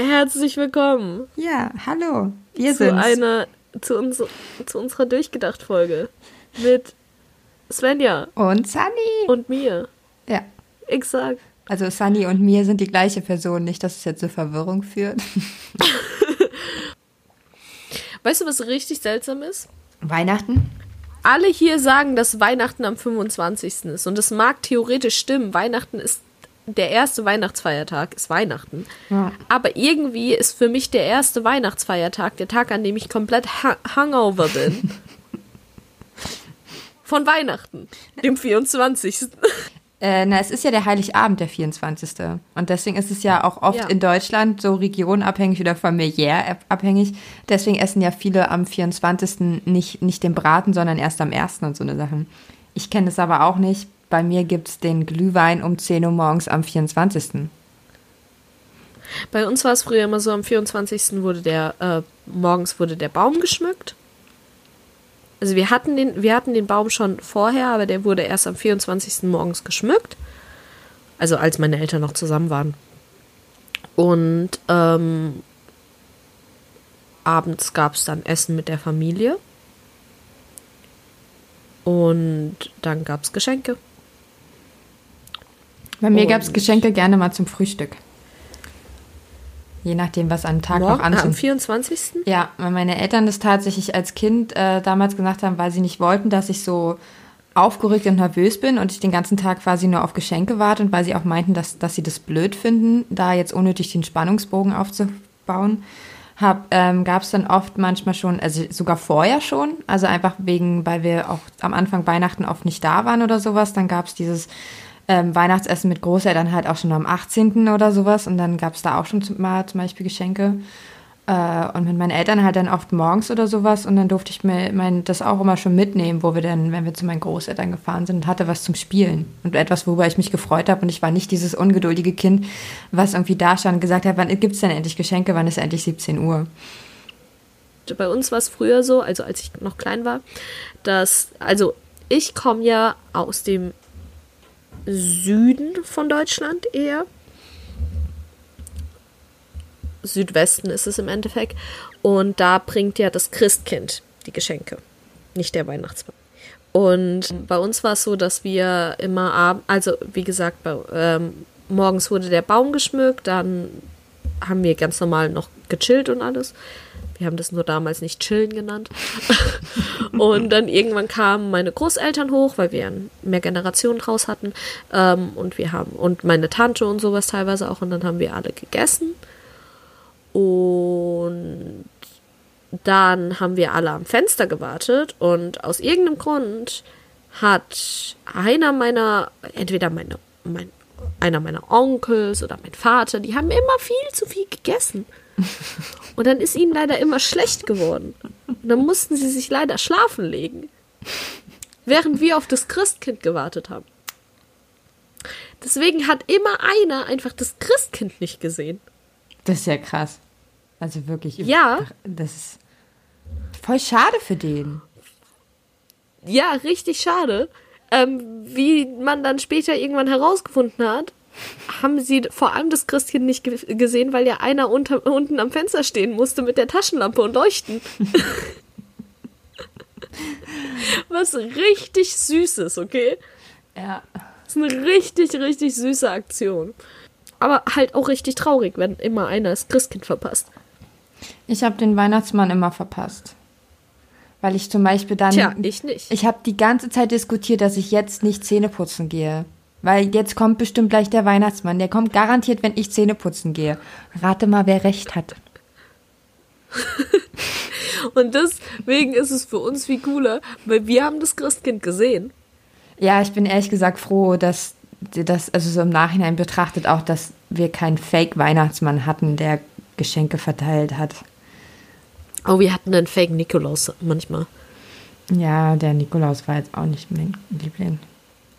Herzlich willkommen. Ja, hallo. Wir zu sind einer zu, uns, zu unserer durchgedacht Folge mit Svenja und Sunny und mir. Ja. Exakt. Also Sunny und mir sind die gleiche Person, nicht, dass es jetzt zu Verwirrung führt. weißt du, was richtig seltsam ist? Weihnachten? Alle hier sagen, dass Weihnachten am 25. ist. Und es mag theoretisch stimmen. Weihnachten ist der erste Weihnachtsfeiertag, ist Weihnachten. Ja. Aber irgendwie ist für mich der erste Weihnachtsfeiertag der Tag, an dem ich komplett hungover bin. Von Weihnachten, dem 24. Äh, na, es ist ja der Heiligabend, der 24. Und deswegen ist es ja auch oft Ja. in Deutschland so regionabhängig oder familiär ab- abhängig. Deswegen essen ja viele am 24. nicht, nicht den Braten, sondern erst am 1. und so eine Sachen. Ich kenne es aber auch nicht. Bei mir gibt es den Glühwein um 10 Uhr morgens am 24. Bei uns war es früher immer so, am 24. wurde der, äh, morgens wurde der Baum geschmückt. Also wir hatten den, wir hatten den Baum schon vorher, aber der wurde erst am 24. morgens geschmückt. Also als meine Eltern noch zusammen waren. Und ähm, abends gab es dann Essen mit der Familie. Und dann gab es Geschenke. Bei mir gab es Geschenke gerne mal zum Frühstück. Je nachdem, was am Tag noch Morgen, äh, am ansteht. 24. Ja, weil meine Eltern das tatsächlich als Kind äh, damals gesagt haben, weil sie nicht wollten, dass ich so aufgeregt und nervös bin und ich den ganzen Tag quasi nur auf Geschenke warte und weil sie auch meinten, dass, dass sie das blöd finden, da jetzt unnötig den Spannungsbogen aufzubauen, hab, ähm, gab es dann oft manchmal schon, also sogar vorher schon, also einfach wegen, weil wir auch am Anfang Weihnachten oft nicht da waren oder sowas, dann gab es dieses ähm, Weihnachtsessen mit Großeltern halt auch schon am 18. oder sowas und dann gab es da auch schon zum, mal zum Beispiel Geschenke. Äh, und mit meinen Eltern halt dann oft morgens oder sowas und dann durfte ich mir mein, das auch immer schon mitnehmen, wo wir dann, wenn wir zu meinen Großeltern gefahren sind hatte was zum Spielen und etwas, worüber ich mich gefreut habe und ich war nicht dieses ungeduldige Kind, was irgendwie da stand und gesagt hat, wann gibt's denn endlich Geschenke, wann ist endlich 17 Uhr? bei uns war es früher so, also als ich noch klein war, dass, also ich komme ja aus dem Süden von Deutschland eher. Südwesten ist es im Endeffekt. Und da bringt ja das Christkind die Geschenke, nicht der Weihnachtsmann. Und bei uns war es so, dass wir immer abends, also wie gesagt, bei, ähm, morgens wurde der Baum geschmückt, dann haben wir ganz normal noch gechillt und alles. Wir haben das nur damals nicht chillen genannt. und dann irgendwann kamen meine Großeltern hoch, weil wir ein Mehrgenerationenhaus hatten. Ähm, und wir haben, und meine Tante und sowas teilweise auch. Und dann haben wir alle gegessen. Und dann haben wir alle am Fenster gewartet. Und aus irgendeinem Grund hat einer meiner, entweder meine, mein, einer meiner Onkels oder mein Vater, die haben immer viel zu viel gegessen. Und dann ist ihnen leider immer schlecht geworden. Und dann mussten sie sich leider schlafen legen. Während wir auf das Christkind gewartet haben. Deswegen hat immer einer einfach das Christkind nicht gesehen. Das ist ja krass. Also wirklich. Ja. Das ist voll schade für den. Ja, richtig schade. Ähm, wie man dann später irgendwann herausgefunden hat, haben sie vor allem das Christkind nicht ge gesehen, weil ja einer unter, unten am Fenster stehen musste mit der Taschenlampe und leuchten. Was richtig süß ist, okay? Ja. Das ist eine richtig, richtig süße Aktion. Aber halt auch richtig traurig, wenn immer einer das Christkind verpasst. Ich habe den Weihnachtsmann immer verpasst. Weil ich zum Beispiel dann. Tja, ich nicht. Ich habe die ganze Zeit diskutiert, dass ich jetzt nicht Zähne putzen gehe. Weil jetzt kommt bestimmt gleich der Weihnachtsmann. Der kommt garantiert, wenn ich Zähne putzen gehe. Rate mal, wer recht hat. Und deswegen ist es für uns viel cooler, weil wir haben das Christkind gesehen. Ja, ich bin ehrlich gesagt froh, dass das, also so im Nachhinein betrachtet auch, dass wir keinen Fake-Weihnachtsmann hatten, der Geschenke verteilt hat. Oh, wir hatten einen Fake Nikolaus manchmal. Ja, der Nikolaus war jetzt auch nicht mein Liebling.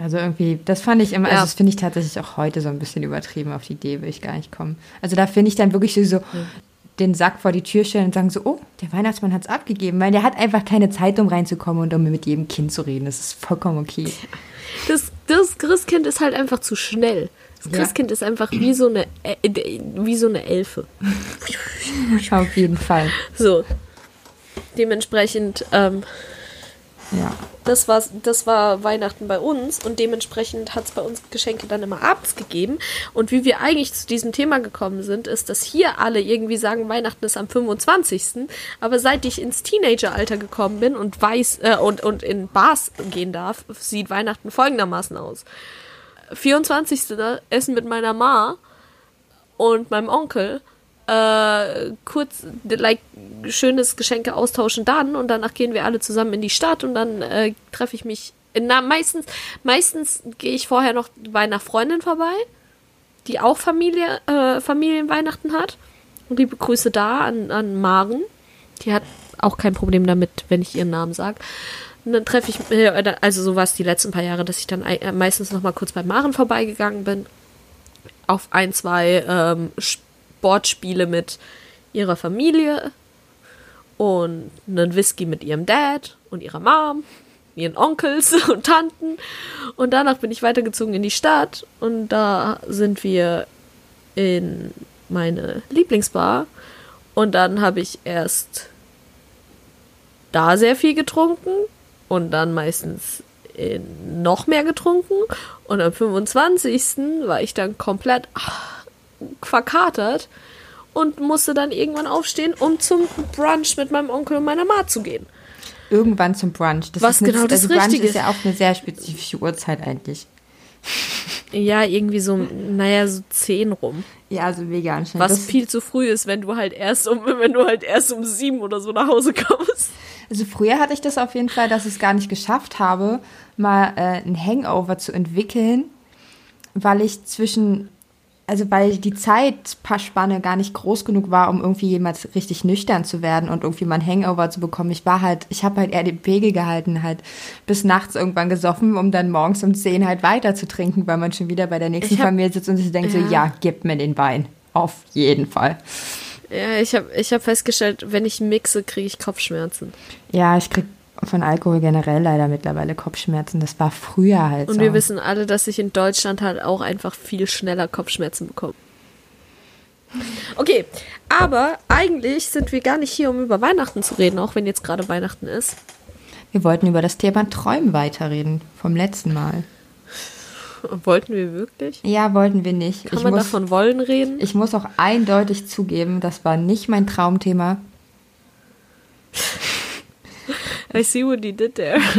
Also irgendwie, das fand ich immer, Ja. also das finde ich tatsächlich auch heute so ein bisschen übertrieben. Auf die Idee will ich gar nicht kommen. Also da finde ich dann wirklich so, so den Sack vor die Tür stellen und sagen so, oh, der Weihnachtsmann hat es abgegeben, weil der hat einfach keine Zeit, um reinzukommen und um mit jedem Kind zu reden. Das ist vollkommen okay. Das, das Christkind ist halt einfach zu schnell. Das Christkind ist einfach wie so eine, äh, wie so eine Elfe. Auf jeden Fall. So. Dementsprechend, ähm, Ja. das, war, das war Weihnachten bei uns und dementsprechend hat es bei uns Geschenke dann immer abends gegeben. Und wie wir eigentlich zu diesem Thema gekommen sind, ist, dass hier alle irgendwie sagen, Weihnachten ist am 25. Aber seit ich ins Teenageralter gekommen bin und weiß äh, und, und in Bars gehen darf, sieht Weihnachten folgendermaßen aus. 24. Essen mit meiner Ma und meinem Onkel. Äh, kurz, like, schönes Geschenke austauschen dann und danach gehen wir alle zusammen in die Stadt und dann äh, treffe ich mich. Na, meistens, meistens gehe ich vorher noch bei einer Freundin vorbei, die auch Familie, äh, Familienweihnachten hat. Und liebe Grüße da an, an Maren. Die hat auch kein Problem damit, wenn ich ihren Namen sage. Und dann treffe ich, äh, also so war es die letzten paar Jahre, dass ich dann äh, meistens noch mal kurz bei Maren vorbeigegangen bin. Auf ein, zwei ähm, Sportspiele mit ihrer Familie und einen Whisky mit ihrem Dad und ihrer Mom, ihren Onkels und Tanten. Und danach bin ich weitergezogen in die Stadt und da sind wir in meine Lieblingsbar. Und dann habe ich erst da sehr viel getrunken und dann meistens noch mehr getrunken. Und am 25. war ich dann komplett ah, verkatert und musste dann irgendwann aufstehen, um zum Brunch mit meinem Onkel und meiner Ma zu gehen. Irgendwann zum Brunch. Das Was ist eine- genau das also Brunch Richtige ist ja auch eine sehr spezifische Uhrzeit eigentlich. Ja, irgendwie so, naja, so 10 rum. Ja, also mega anstrengend. Was Das- viel zu früh ist, wenn du halt erst um, wenn du halt erst um sieben oder so nach Hause kommst. Also früher hatte ich das auf jeden Fall, dass ich es gar nicht geschafft habe, mal äh, ein Hangover zu entwickeln, weil ich zwischen, also weil die Zeitspanne gar nicht groß genug war, um irgendwie jemals richtig nüchtern zu werden und irgendwie mal ein Hangover zu bekommen. Ich war halt, ich habe halt eher den Pegel gehalten, halt bis nachts irgendwann gesoffen, um dann morgens um 10 halt weiter zu trinken, weil man schon wieder bei der nächsten hab- Familie sitzt und sich denkt so, Ja. ja, gib mir den Wein. Auf jeden Fall. Ja, ich habe ich hab festgestellt, wenn ich mixe, kriege ich Kopfschmerzen. Ja, ich krieg von Alkohol generell leider mittlerweile Kopfschmerzen. Das war früher halt Und so. wir wissen alle, dass ich in Deutschland halt auch einfach viel schneller Kopfschmerzen bekomme. Okay, aber eigentlich sind wir gar nicht hier, um über Weihnachten zu reden, auch wenn jetzt gerade Weihnachten ist. Wir wollten über das Thema Träumen weiterreden vom letzten Mal. Wollten wir wirklich? Ja, wollten wir nicht. Kann ich, man muss, davon wollen reden? ich muss auch eindeutig zugeben, das war nicht mein Traumthema. I see what he did there.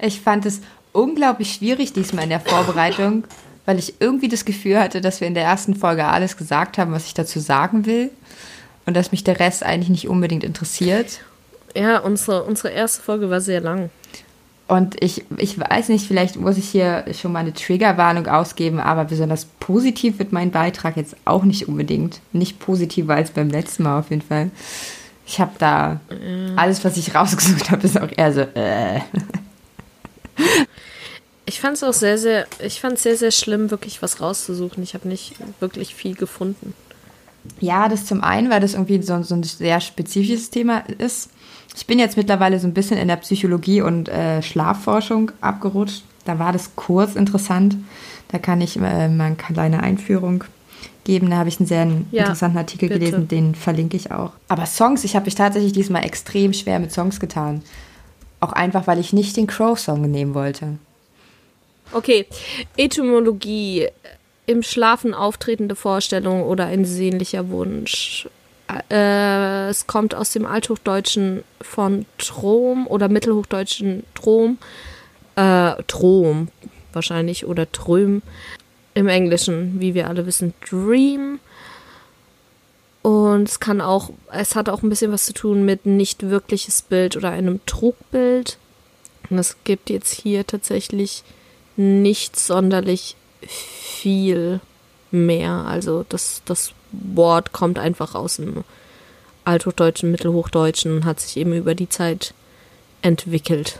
Ich fand es unglaublich schwierig diesmal in der Vorbereitung, weil ich irgendwie das Gefühl hatte, dass wir in der ersten Folge alles gesagt haben, was ich dazu sagen will. Und dass mich der Rest eigentlich nicht unbedingt interessiert. Ja, unsere, unsere erste Folge war sehr lang. Und ich, ich weiß nicht, vielleicht muss ich hier schon mal eine Triggerwarnung ausgeben, aber besonders positiv wird mein Beitrag jetzt auch nicht unbedingt. Nicht positiver als beim letzten Mal auf jeden Fall. Ich habe da alles, was ich rausgesucht habe, ist auch eher so, äh. Ich fand es auch sehr, sehr, ich fand sehr, sehr schlimm, wirklich was rauszusuchen. Ich habe nicht wirklich viel gefunden. Ja, das zum einen, weil das irgendwie so, so ein sehr spezifisches Thema ist. Ich bin jetzt mittlerweile so ein bisschen in der Psychologie und äh, Schlafforschung abgerutscht. Da war das Kurs interessant. Da kann ich äh, mal eine kleine Einführung geben. Da habe ich einen sehr Ja, interessanten Artikel bitte. gelesen, den verlinke ich auch. Aber Songs, ich habe mich tatsächlich diesmal extrem schwer mit Songs getan. Auch einfach, weil ich nicht den Crow-Song nehmen wollte. Okay, Etymologie, im Schlafen auftretende Vorstellung oder ein sehnlicher Wunsch. Äh, es kommt aus dem Althochdeutschen von Trom oder Mittelhochdeutschen Trom, äh, Trom wahrscheinlich oder Tröm. Im Englischen, wie wir alle wissen, Dream. Und es kann auch, es hat auch ein bisschen was zu tun mit nicht wirkliches Bild oder einem Trugbild. Und es gibt jetzt hier tatsächlich nicht sonderlich viel mehr. Also das, das Wort kommt einfach aus dem Althochdeutschen, Mittelhochdeutschen und hat sich eben über die Zeit entwickelt.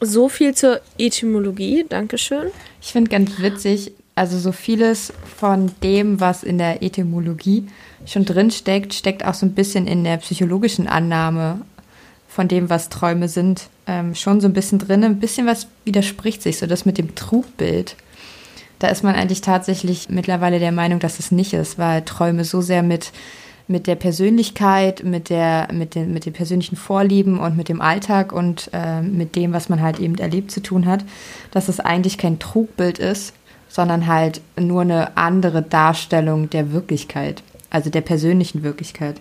So viel zur Etymologie, Dankeschön. Ich finde ganz witzig, also so vieles von dem, was in der Etymologie schon drin steckt, steckt auch so ein bisschen in der psychologischen Annahme von dem, was Träume sind, ähm, schon so ein bisschen drin. Ein bisschen was widerspricht sich, so das mit dem Trugbild. da ist man eigentlich tatsächlich mittlerweile der Meinung, dass es nicht ist, weil Träume so sehr mit mit der Persönlichkeit, mit der, mit den, mit den persönlichen Vorlieben und mit dem Alltag und äh, mit dem, was man halt eben erlebt zu tun hat, dass es eigentlich kein Trugbild ist, sondern halt nur eine andere Darstellung der Wirklichkeit, also der persönlichen Wirklichkeit.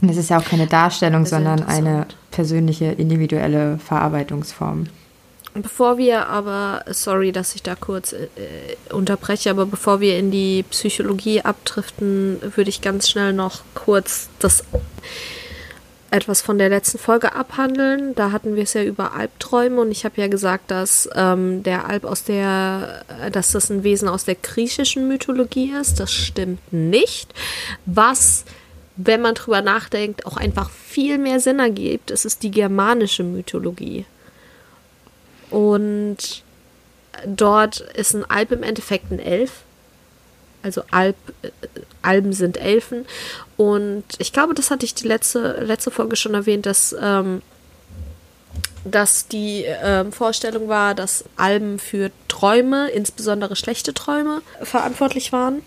Und es ist ja auch keine Darstellung, sondern eine persönliche, individuelle Verarbeitungsform. Bevor wir aber, sorry, dass ich da kurz äh, unterbreche, aber bevor wir in die Psychologie abdriften, würde ich ganz schnell noch kurz das etwas von der letzten Folge abhandeln. Da hatten wir es ja über Albträume und ich habe ja gesagt, dass ähm, der Alb aus der, dass das ein Wesen aus der griechischen Mythologie ist. Das stimmt nicht. Was, wenn man drüber nachdenkt, auch einfach viel mehr Sinn ergibt, ist es die germanische Mythologie. Und dort ist ein Alp im Endeffekt ein Elf. Also Alp, äh, Alben sind Elfen. Und ich glaube, das hatte ich die letzte, letzte Folge schon erwähnt, dass, ähm, dass die ähm, Vorstellung war, dass Alben für Träume, insbesondere schlechte Träume, verantwortlich waren.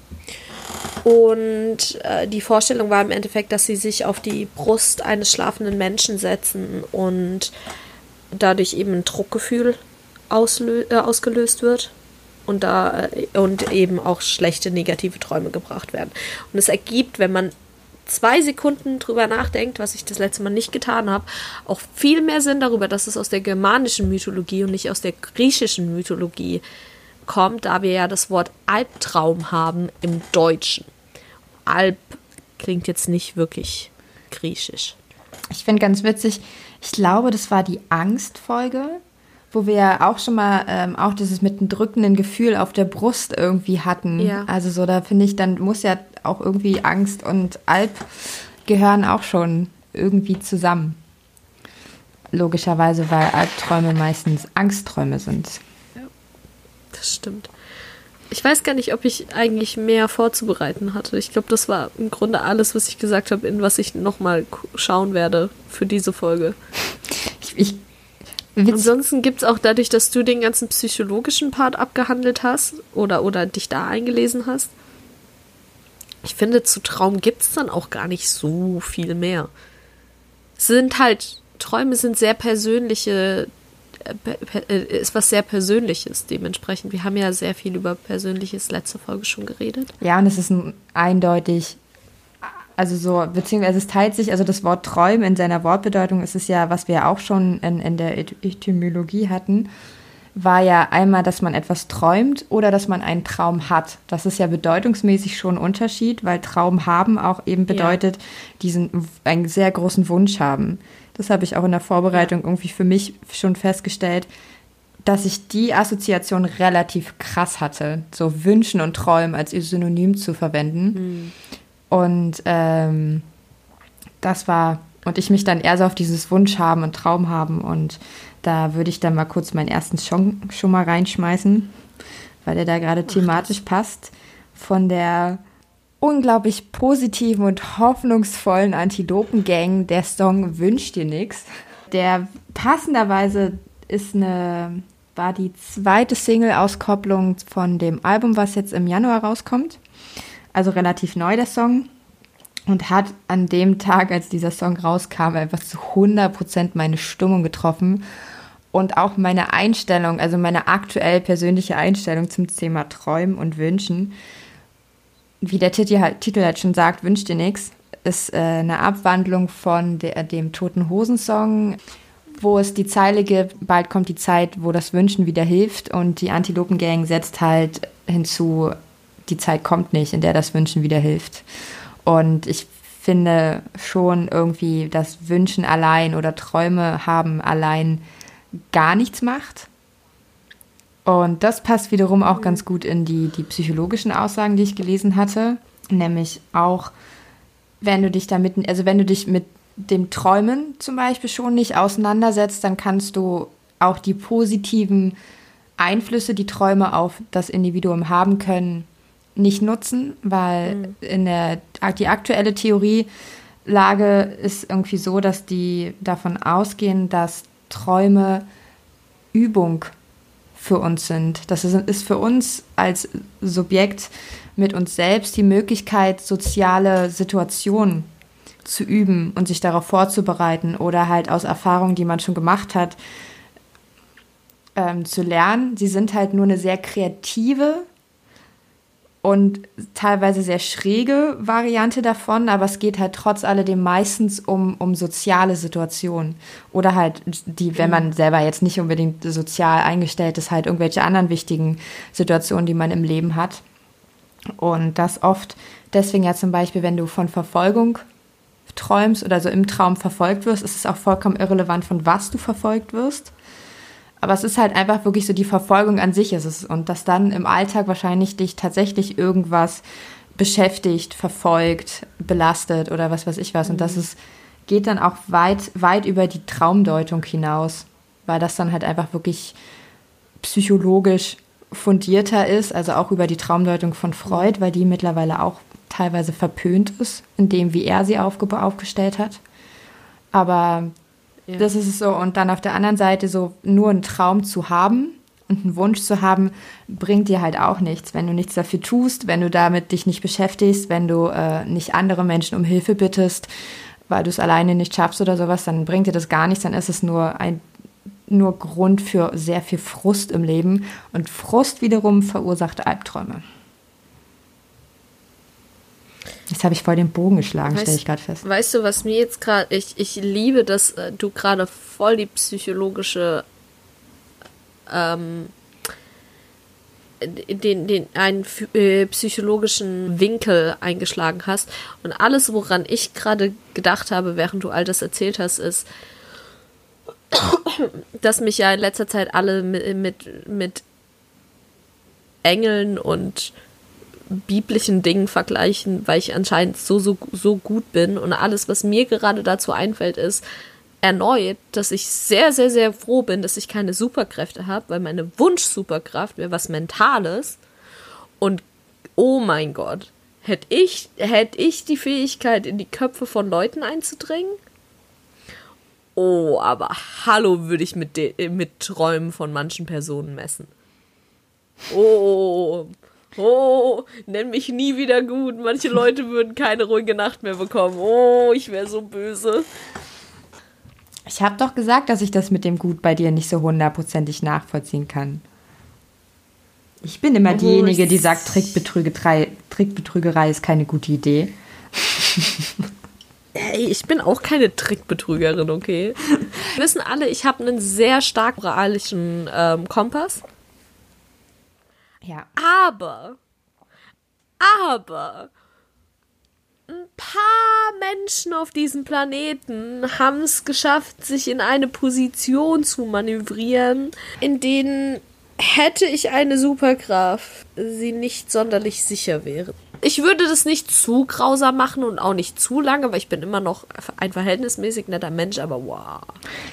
Und äh, die Vorstellung war im Endeffekt, dass sie sich auf die Brust eines schlafenden Menschen setzen und dadurch eben ein Druckgefühl äh, ausgelöst wird und da äh, und eben auch schlechte negative Träume gebracht werden. Und es ergibt, wenn man zwei Sekunden drüber nachdenkt, was ich das letzte Mal nicht getan habe, auch viel mehr Sinn darüber, dass es aus der germanischen Mythologie und nicht aus der griechischen Mythologie kommt, da wir ja das Wort Albtraum haben im Deutschen. Alb klingt jetzt nicht wirklich griechisch. Ich finde ganz witzig, ich glaube, das war die Angstfolge, wo wir ja auch schon mal ähm, auch dieses mit einem drückenden Gefühl auf der Brust irgendwie hatten. Ja. Also so, da finde ich, dann muss ja auch irgendwie Angst und Alp gehören auch schon irgendwie zusammen. Logischerweise, weil Albträume meistens Angstträume sind. Ja, das stimmt. Ich weiß gar nicht, ob ich eigentlich mehr vorzubereiten hatte. Ich glaube, das war im Grunde alles, was ich gesagt habe, in was ich nochmal schauen werde für diese Folge. Ich, ich Ansonsten gibt es auch dadurch, dass du den ganzen psychologischen Part abgehandelt hast oder, oder dich da eingelesen hast. Ich finde, zu Traum gibt es dann auch gar nicht so viel mehr. Es sind halt, Träume sind sehr persönliche äh, ist was sehr Persönliches dementsprechend. Wir haben ja sehr viel über Persönliches letzte Folge schon geredet. Ja, und es ist ein eindeutig, also so, beziehungsweise es teilt sich, also das Wort Träumen in seiner Wortbedeutung ist es ja, was wir auch schon in, in der Etymologie hatten, war ja einmal, dass man etwas träumt oder dass man einen Traum hat. Das ist ja bedeutungsmäßig schon ein Unterschied, weil Traum haben auch eben bedeutet, ja. diesen einen sehr großen Wunsch haben. Das habe ich auch in der Vorbereitung ja. irgendwie für mich schon festgestellt, dass ich die Assoziation relativ krass hatte, so Wünschen und Träumen als Synonym zu verwenden. Mhm. Und ähm, das war, und ich mich dann eher so auf dieses Wunsch haben und Traum haben. Und da würde ich dann mal kurz meinen ersten Song schon mal reinschmeißen, weil der da gerade thematisch passt. Von der unglaublich positiven und hoffnungsvollen Antilopen-Gang der Song Wünsch dir nix. Der passenderweise ist eine, war die zweite Single-Auskopplung von dem Album, was jetzt im Januar rauskommt. Also relativ neu der Song. Und hat an dem Tag, als dieser Song rauskam, einfach zu 100% meine Stimmung getroffen. Und auch meine Einstellung, also meine aktuell persönliche Einstellung zum Thema Träumen und Wünschen wie der Titel halt, Titel halt schon sagt, wünscht dir nichts, ist äh, eine Abwandlung von der, dem Toten Hosen-Song, wo es die Zeile gibt, bald kommt die Zeit, wo das Wünschen wieder hilft und die Antilopengang setzt halt hinzu, die Zeit kommt nicht, in der das Wünschen wieder hilft. Und ich finde schon irgendwie, dass Wünschen allein oder Träume haben allein gar nichts macht, und das passt wiederum auch ganz gut in die, die psychologischen Aussagen, die ich gelesen hatte. Nämlich auch, wenn du dich damit, also wenn du dich mit dem Träumen zum Beispiel schon nicht auseinandersetzt, dann kannst du auch die positiven Einflüsse, die Träume auf das Individuum haben können, nicht nutzen, weil mhm. in der die aktuelle Theorielage ist irgendwie so, dass die davon ausgehen, dass Träume Übung für uns sind. Das ist für uns als Subjekt mit uns selbst die Möglichkeit, soziale Situationen zu üben und sich darauf vorzubereiten oder halt aus Erfahrungen, die man schon gemacht hat, ähm, zu lernen. Sie sind halt nur eine sehr kreative und teilweise sehr schräge Variante davon, aber es geht halt trotz alledem meistens um, um soziale Situationen. Oder halt die, wenn man selber jetzt nicht unbedingt sozial eingestellt ist, halt irgendwelche anderen wichtigen Situationen, die man im Leben hat. Und das oft deswegen ja zum Beispiel, wenn du von Verfolgung träumst oder so im Traum verfolgt wirst, ist es auch vollkommen irrelevant, von was du verfolgt wirst. Aber es ist halt einfach wirklich so die Verfolgung an sich ist es. Und dass dann im Alltag wahrscheinlich dich tatsächlich irgendwas beschäftigt, verfolgt, belastet oder was weiß ich was. Und das mhm. ist, geht dann auch weit, weit über die Traumdeutung hinaus, weil das dann halt einfach wirklich psychologisch fundierter ist, also auch über die Traumdeutung von Freud, weil die mittlerweile auch teilweise verpönt ist, in dem, wie er sie aufge aufgestellt hat. Aber ja. das ist es so. Und dann auf der anderen Seite so nur einen Traum zu haben und einen Wunsch zu haben, bringt dir halt auch nichts, wenn du nichts dafür tust, wenn du damit dich nicht beschäftigst, wenn du äh, nicht andere Menschen um Hilfe bittest, weil du es alleine nicht schaffst oder sowas, dann bringt dir das gar nichts, dann ist es nur ein nur Grund für sehr viel Frust im Leben und Frust wiederum verursacht Albträume. Jetzt habe ich voll den Bogen geschlagen, stelle ich gerade fest. Weißt du, was mir jetzt gerade, ich, ich liebe, dass äh, du gerade voll die psychologische, ähm, den, den, einen äh, psychologischen Winkel eingeschlagen hast. Und alles, woran ich gerade gedacht habe, während du all das erzählt hast, ist, dass mich ja in letzter Zeit alle mit, mit, mit Engeln und biblischen Dingen vergleichen, weil ich anscheinend so, so, so gut bin. Und alles, was mir gerade dazu einfällt, ist erneut, dass ich sehr, sehr, sehr froh bin, dass ich keine Superkräfte habe, weil meine Wunsch-Superkraft wäre was Mentales. Und oh mein Gott, hätte ich, hätte ich die Fähigkeit, in die Köpfe von Leuten einzudringen? Oh, aber hallo würde ich mit, mit Träumen von manchen Personen messen. Oh, Oh, nenn mich nie wieder gut. Manche Leute würden keine ruhige Nacht mehr bekommen. Oh, ich wäre so böse. Ich habe doch gesagt, dass ich das mit dem Gut bei dir nicht so hundertprozentig nachvollziehen kann. Ich bin immer oh, diejenige, die sagt, Trickbetrügerei, Trickbetrügerei ist keine gute Idee. Hey, ich bin auch keine Trickbetrügerin, okay? Wir wissen alle, ich habe einen sehr stark moralischen ähm, Kompass. Ja. Aber, aber, ein paar Menschen auf diesem Planeten haben es geschafft, sich in eine Position zu manövrieren, in denen hätte ich eine Superkraft, sie nicht sonderlich sicher wäre. Ich würde das nicht zu grausam machen und auch nicht zu lange, weil ich bin immer noch ein verhältnismäßig netter Mensch, aber wow.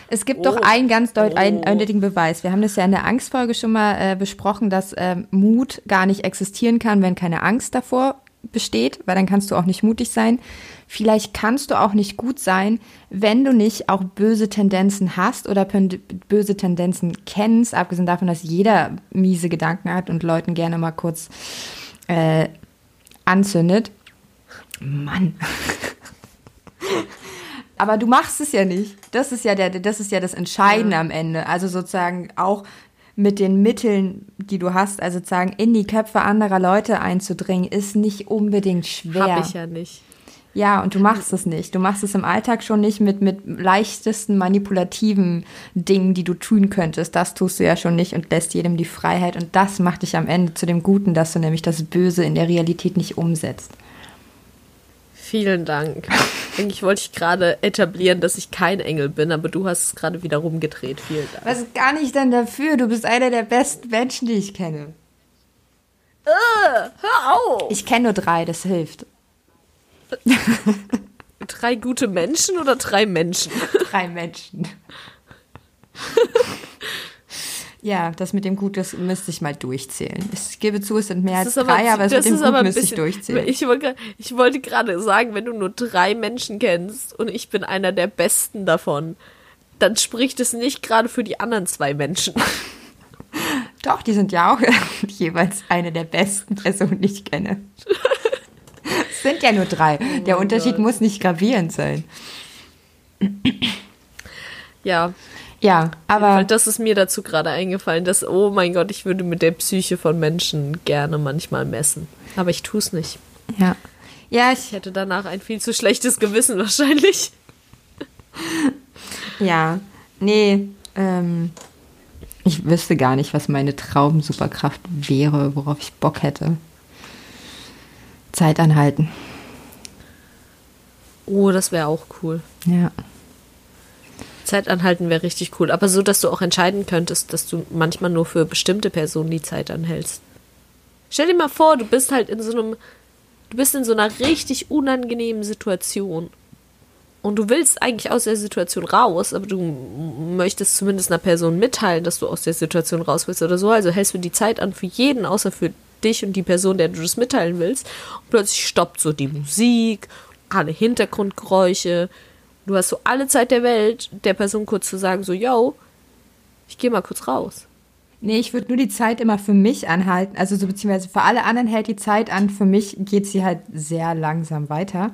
Es gibt oh. doch einen ganz deut oh. eindeutigen Beweis. Wir haben das ja in der Angstfolge schon mal äh, besprochen, dass äh, Mut gar nicht existieren kann, wenn keine Angst davor besteht, weil dann kannst du auch nicht mutig sein. Vielleicht kannst du auch nicht gut sein, wenn du nicht auch böse Tendenzen hast oder böse Tendenzen kennst, abgesehen davon, dass jeder miese Gedanken hat und Leuten gerne mal kurz äh, anzündet. Mann. Aber du machst es ja nicht. Das ist ja der, das ist ja das Entscheidende ja. am Ende. Also sozusagen auch mit den Mitteln, die du hast, also sozusagen in die Köpfe anderer Leute einzudringen, ist nicht unbedingt schwer. Hab ich ja nicht. Ja, und du machst es nicht. Du machst es im Alltag schon nicht mit, mit leichtesten manipulativen Dingen, die du tun könntest. Das tust du ja schon nicht und lässt jedem die Freiheit. Und das macht dich am Ende zu dem Guten, dass du nämlich das Böse in der Realität nicht umsetzt. Vielen Dank. Eigentlich wollte ich gerade etablieren, dass ich kein Engel bin, aber du hast es gerade wieder rumgedreht. Vielen Dank. Was gar nicht denn dafür? Du bist einer der besten Menschen, die ich kenne. Uh, hör auf! Ich kenne nur drei, das hilft. drei gute Menschen oder drei Menschen? Drei Menschen. Ja, das mit dem Gut, das müsste ich mal durchzählen. Ich gebe zu, es sind mehr als drei, aber, aber das mit dem Gut müsste ich durchzählen. Ich wollte, ich wollte gerade sagen, wenn du nur drei Menschen kennst und ich bin einer der besten davon, dann spricht es nicht gerade für die anderen zwei Menschen. Doch, die sind ja auch jeweils eine der besten Personen, die ich kenne. sind ja nur drei. Oh der Unterschied Gott. muss nicht gravierend sein. Ja. Ja, aber. Das ist mir dazu gerade eingefallen, dass, oh mein Gott, ich würde mit der Psyche von Menschen gerne manchmal messen. Aber ich tue es nicht. Ja. Ja, ich, ich hätte danach ein viel zu schlechtes Gewissen wahrscheinlich. Ja, nee, ähm, ich wüsste gar nicht, was meine Traumsuperkraft wäre, worauf ich Bock hätte. Zeit anhalten. Oh, das wäre auch cool. Ja. Zeit anhalten wäre richtig cool. Aber so, dass du auch entscheiden könntest, dass du manchmal nur für bestimmte Personen die Zeit anhältst. Stell dir mal vor, du bist halt in so einem, du bist in so einer richtig unangenehmen Situation. Und du willst eigentlich aus der Situation raus, aber du möchtest zumindest einer Person mitteilen, dass du aus der Situation raus willst oder so. Also hältst du die Zeit an für jeden, außer für dich und die Person, der du das mitteilen willst. Und plötzlich stoppt so die Musik, alle Hintergrundgeräusche. Du hast so alle Zeit der Welt, der Person kurz zu sagen, so, yo, ich gehe mal kurz raus. Nee, ich würde nur die Zeit immer für mich anhalten. Also so beziehungsweise für alle anderen hält die Zeit an. Für mich geht sie halt sehr langsam weiter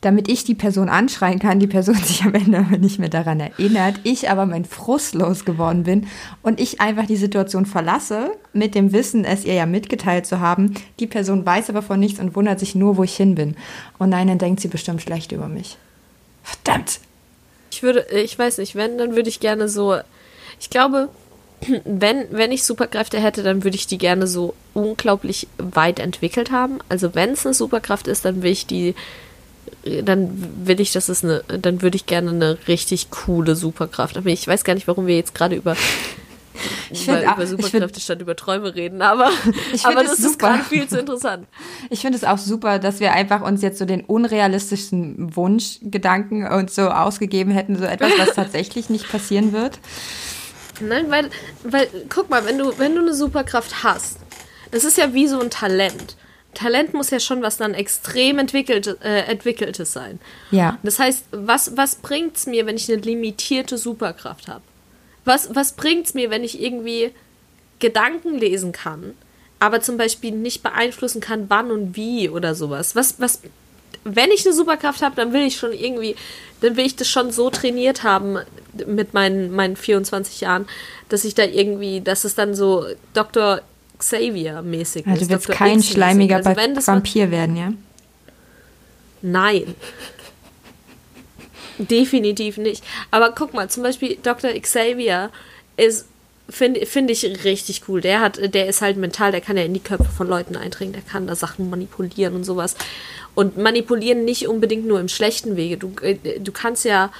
damit ich die Person anschreien kann, die Person sich am Ende aber nicht mehr daran erinnert, ich aber mein Frust losgeworden bin und ich einfach die Situation verlasse, mit dem Wissen, es ihr ja mitgeteilt zu haben. Die Person weiß aber von nichts und wundert sich nur, wo ich hin bin. Und nein, dann denkt sie bestimmt schlecht über mich. Verdammt! Ich würde, ich weiß nicht, wenn, dann würde ich gerne so, ich glaube, wenn, wenn ich Superkräfte hätte, dann würde ich die gerne so unglaublich weit entwickelt haben. Also wenn es eine Superkraft ist, dann will ich die dann will ich, dass es eine, dann würde ich gerne eine richtig coole Superkraft. Aber ich weiß gar nicht, warum wir jetzt gerade über ich über, über Superkräfte find, statt über Träume reden, aber, aber das ist gerade viel zu interessant. Ich finde es auch super, dass wir einfach uns jetzt so den unrealistischsten Wunschgedanken uns so ausgegeben hätten, so etwas, was tatsächlich nicht passieren wird. Nein, weil, weil, guck mal, wenn du, wenn du eine Superkraft hast, das ist ja wie so ein Talent. Talent muss ja schon was dann extrem entwickelt, äh, entwickeltes sein. Ja. Das heißt, was, was bringt es mir, wenn ich eine limitierte Superkraft habe? Was, was bringt es mir, wenn ich irgendwie Gedanken lesen kann, aber zum Beispiel nicht beeinflussen kann, wann und wie oder sowas? Was, was, wenn ich eine Superkraft habe, dann will ich schon irgendwie, dann will ich das schon so trainiert haben mit meinen, meinen 24 Jahren, dass ich da irgendwie, dass es dann so Dr. Xavier-mäßig also ist. Du willst Dr. kein schleimiger also Vampir werden, ja? Nein. Definitiv nicht. Aber guck mal, zum Beispiel Dr. Xavier ist, finde find ich richtig cool. Der hat, der ist halt mental, der kann ja in die Köpfe von Leuten eindringen, der kann da Sachen manipulieren und sowas. Und manipulieren nicht unbedingt nur im schlechten Wege. Du, äh, du kannst ja,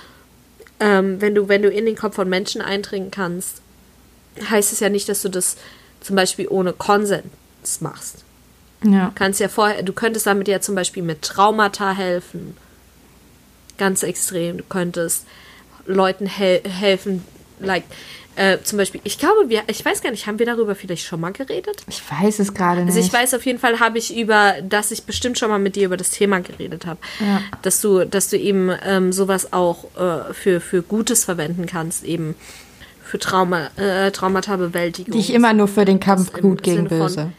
ähm, wenn du, wenn du in den Kopf von Menschen eindringen kannst, heißt es ja nicht, dass du das zum Beispiel ohne Konsens machst. Ja. Du kannst ja vorher, du könntest damit ja zum Beispiel mit Traumata helfen. Ganz extrem. Du könntest Leuten hel helfen, like, äh, zum Beispiel, ich glaube, wir, ich weiß gar nicht, haben wir darüber vielleicht schon mal geredet? Ich weiß es gerade nicht. Also ich weiß auf jeden Fall, habe ich über, dass ich bestimmt schon mal mit dir über das Thema geredet habe. Ja. Dass du, dass du eben ähm, sowas auch äh, für, für Gutes verwenden kannst, eben für Trauma, äh, Traumata-Bewältigung. Die ich immer nur für den Kampf gut gegen Sinne Böse.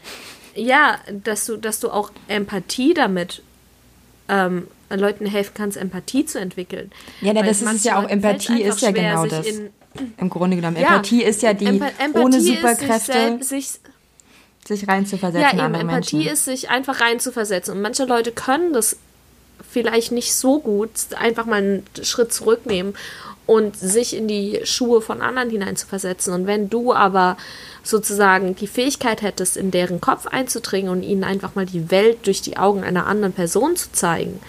Von, ja, dass du, dass du auch Empathie damit ähm, Leuten helfen kannst, Empathie zu entwickeln. Ja, Weil das ist ja auch, Empathie ist ja genau das. In, Im Grunde genommen. Ja, Empathie ist ja die Emp Empathie ohne Superkräfte. Sich, sich reinzuversetzen. Ja, eben, Empathie Menschen. ist, sich einfach reinzuversetzen. Und manche Leute können das vielleicht nicht so gut, einfach mal einen Schritt zurücknehmen und sich in die Schuhe von anderen hineinzuversetzen. Und wenn du aber sozusagen die Fähigkeit hättest, in deren Kopf einzudringen und ihnen einfach mal die Welt durch die Augen einer anderen Person zu zeigen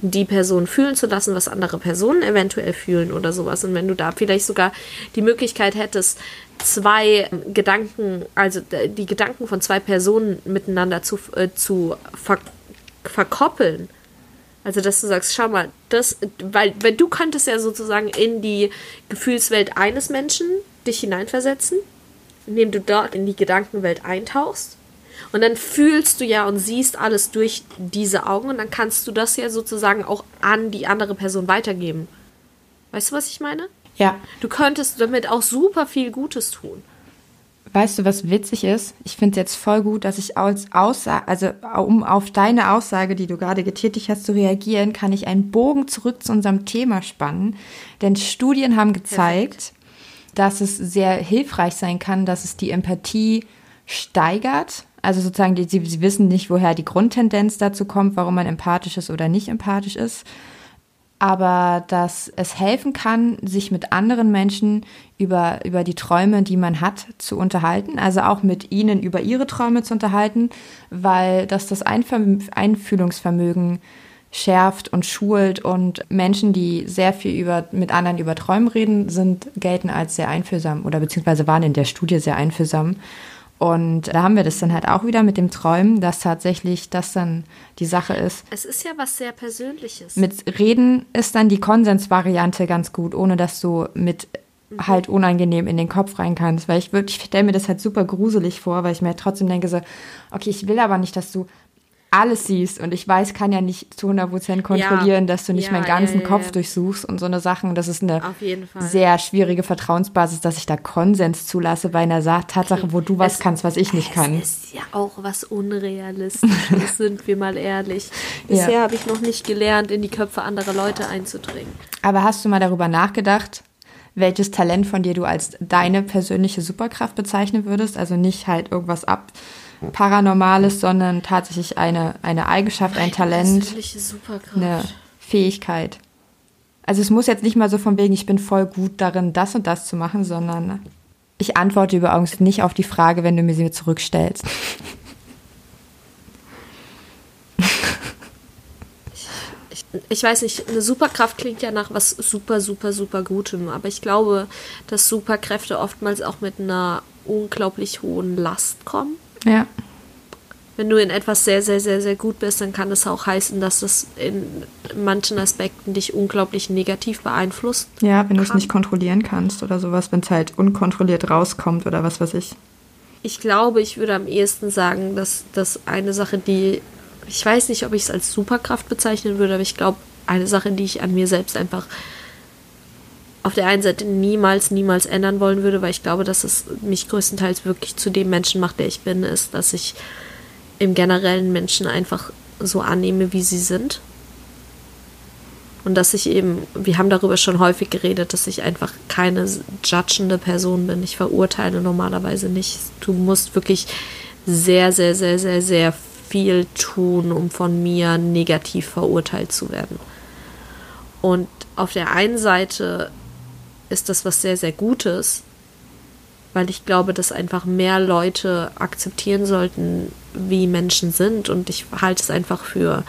und die Person fühlen zu lassen, was andere Personen eventuell fühlen oder sowas. Und wenn du da vielleicht sogar die Möglichkeit hättest, zwei Gedanken, also die Gedanken von zwei Personen miteinander zu, äh, zu ver verkoppeln, also, dass du sagst, schau mal, das, weil, weil du könntest ja sozusagen in die Gefühlswelt eines Menschen dich hineinversetzen, indem du dort in die Gedankenwelt eintauchst. Und dann fühlst du ja und siehst alles durch diese Augen und dann kannst du das ja sozusagen auch an die andere Person weitergeben. Weißt du, was ich meine? Ja. Du könntest damit auch super viel Gutes tun. Weißt du, was witzig ist? Ich finde es jetzt voll gut, dass ich als Aussage, also um auf deine Aussage, die du gerade getätigt hast, zu reagieren, kann ich einen Bogen zurück zu unserem Thema spannen. Denn Studien haben gezeigt, dass es sehr hilfreich sein kann, dass es die Empathie steigert. Also sozusagen, die, sie, sie wissen nicht, woher die Grundtendenz dazu kommt, warum man empathisch ist oder nicht empathisch ist aber dass es helfen kann, sich mit anderen Menschen über, über die Träume, die man hat, zu unterhalten, also auch mit ihnen über ihre Träume zu unterhalten, weil das das Einfühlungsvermögen schärft und schult und Menschen, die sehr viel über, mit anderen über Träume reden, sind, gelten als sehr einfühlsam oder beziehungsweise waren in der Studie sehr einfühlsam. Und da haben wir das dann halt auch wieder mit dem Träumen, dass tatsächlich das dann die Sache ist. Es ist ja was sehr Persönliches. Mit Reden ist dann die Konsensvariante ganz gut, ohne dass du mit mhm. halt unangenehm in den Kopf rein kannst. Weil ich wirklich, ich stelle mir das halt super gruselig vor, weil ich mir halt trotzdem denke so, okay, ich will aber nicht, dass du alles siehst und ich weiß, kann ja nicht zu 100% kontrollieren, ja, dass du nicht ja, meinen ganzen ja, Kopf durchsuchst und so eine Sachen. Das ist eine sehr schwierige Vertrauensbasis, dass ich da Konsens zulasse bei einer Tatsache, wo du was es, kannst, was ich nicht kann. Das ist ja auch was Unrealistisches, sind wir mal ehrlich. Bisher habe ich noch nicht gelernt, in die Köpfe anderer Leute einzudringen. Aber hast du mal darüber nachgedacht, welches Talent von dir du als deine persönliche Superkraft bezeichnen würdest? Also nicht halt irgendwas ab Paranormales, sondern tatsächlich eine, eine Eigenschaft, ein Talent, eine Fähigkeit. Also es muss jetzt nicht mal so von wegen, ich bin voll gut darin, das und das zu machen, sondern ich antworte übrigens nicht auf die Frage, wenn du mir sie zurückstellst. Ich, weiß nicht, eine Superkraft klingt ja nach was super, super, super Gutem, aber ich glaube, dass Superkräfte oftmals auch mit einer unglaublich hohen Last kommen. Ja. Wenn du in etwas sehr, sehr, sehr, sehr gut bist, dann kann das auch heißen, dass es in manchen Aspekten dich unglaublich negativ beeinflusst. Ja, wenn du es nicht kontrollieren kannst oder sowas, wenn es halt unkontrolliert rauskommt oder was weiß ich. Ich glaube, ich würde am ehesten sagen, dass das eine Sache, die ich weiß nicht, ob ich es als Superkraft bezeichnen würde, aber ich glaube, eine Sache, die ich an mir selbst einfach auf der einen Seite niemals, niemals ändern wollen würde, weil ich glaube, dass es mich größtenteils wirklich zu dem Menschen macht, der ich bin, ist, dass ich im generellen Menschen einfach so annehme, wie sie sind. Und dass ich eben, wir haben darüber schon häufig geredet, dass ich einfach keine judgende Person bin. Ich verurteile normalerweise nicht. Du musst wirklich sehr, sehr, sehr, sehr, sehr viel tun, um von mir negativ verurteilt zu werden. Und auf der einen Seite ist das was sehr, sehr Gutes, weil ich glaube, dass einfach mehr Leute akzeptieren sollten, wie Menschen sind. Und ich halte es einfach für,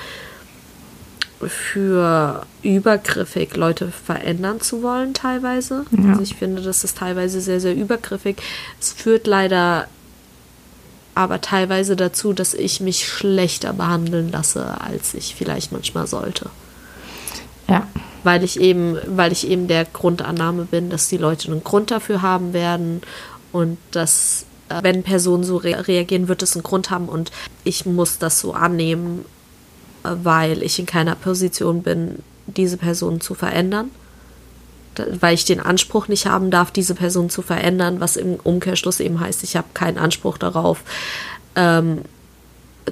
für übergriffig, Leute verändern zu wollen, teilweise. Ja. Also ich finde, das ist teilweise sehr, sehr übergriffig. Es führt leider aber teilweise dazu, dass ich mich schlechter behandeln lasse, als ich vielleicht manchmal sollte. Ja weil ich eben, weil ich eben der Grundannahme bin, dass die Leute einen Grund dafür haben werden und dass äh, wenn Personen so re reagieren, wird es einen Grund haben und ich muss das so annehmen, äh, weil ich in keiner Position bin, diese Person zu verändern. Weil ich den Anspruch nicht haben darf, diese Person zu verändern, was im Umkehrschluss eben heißt, ich habe keinen Anspruch darauf, ähm,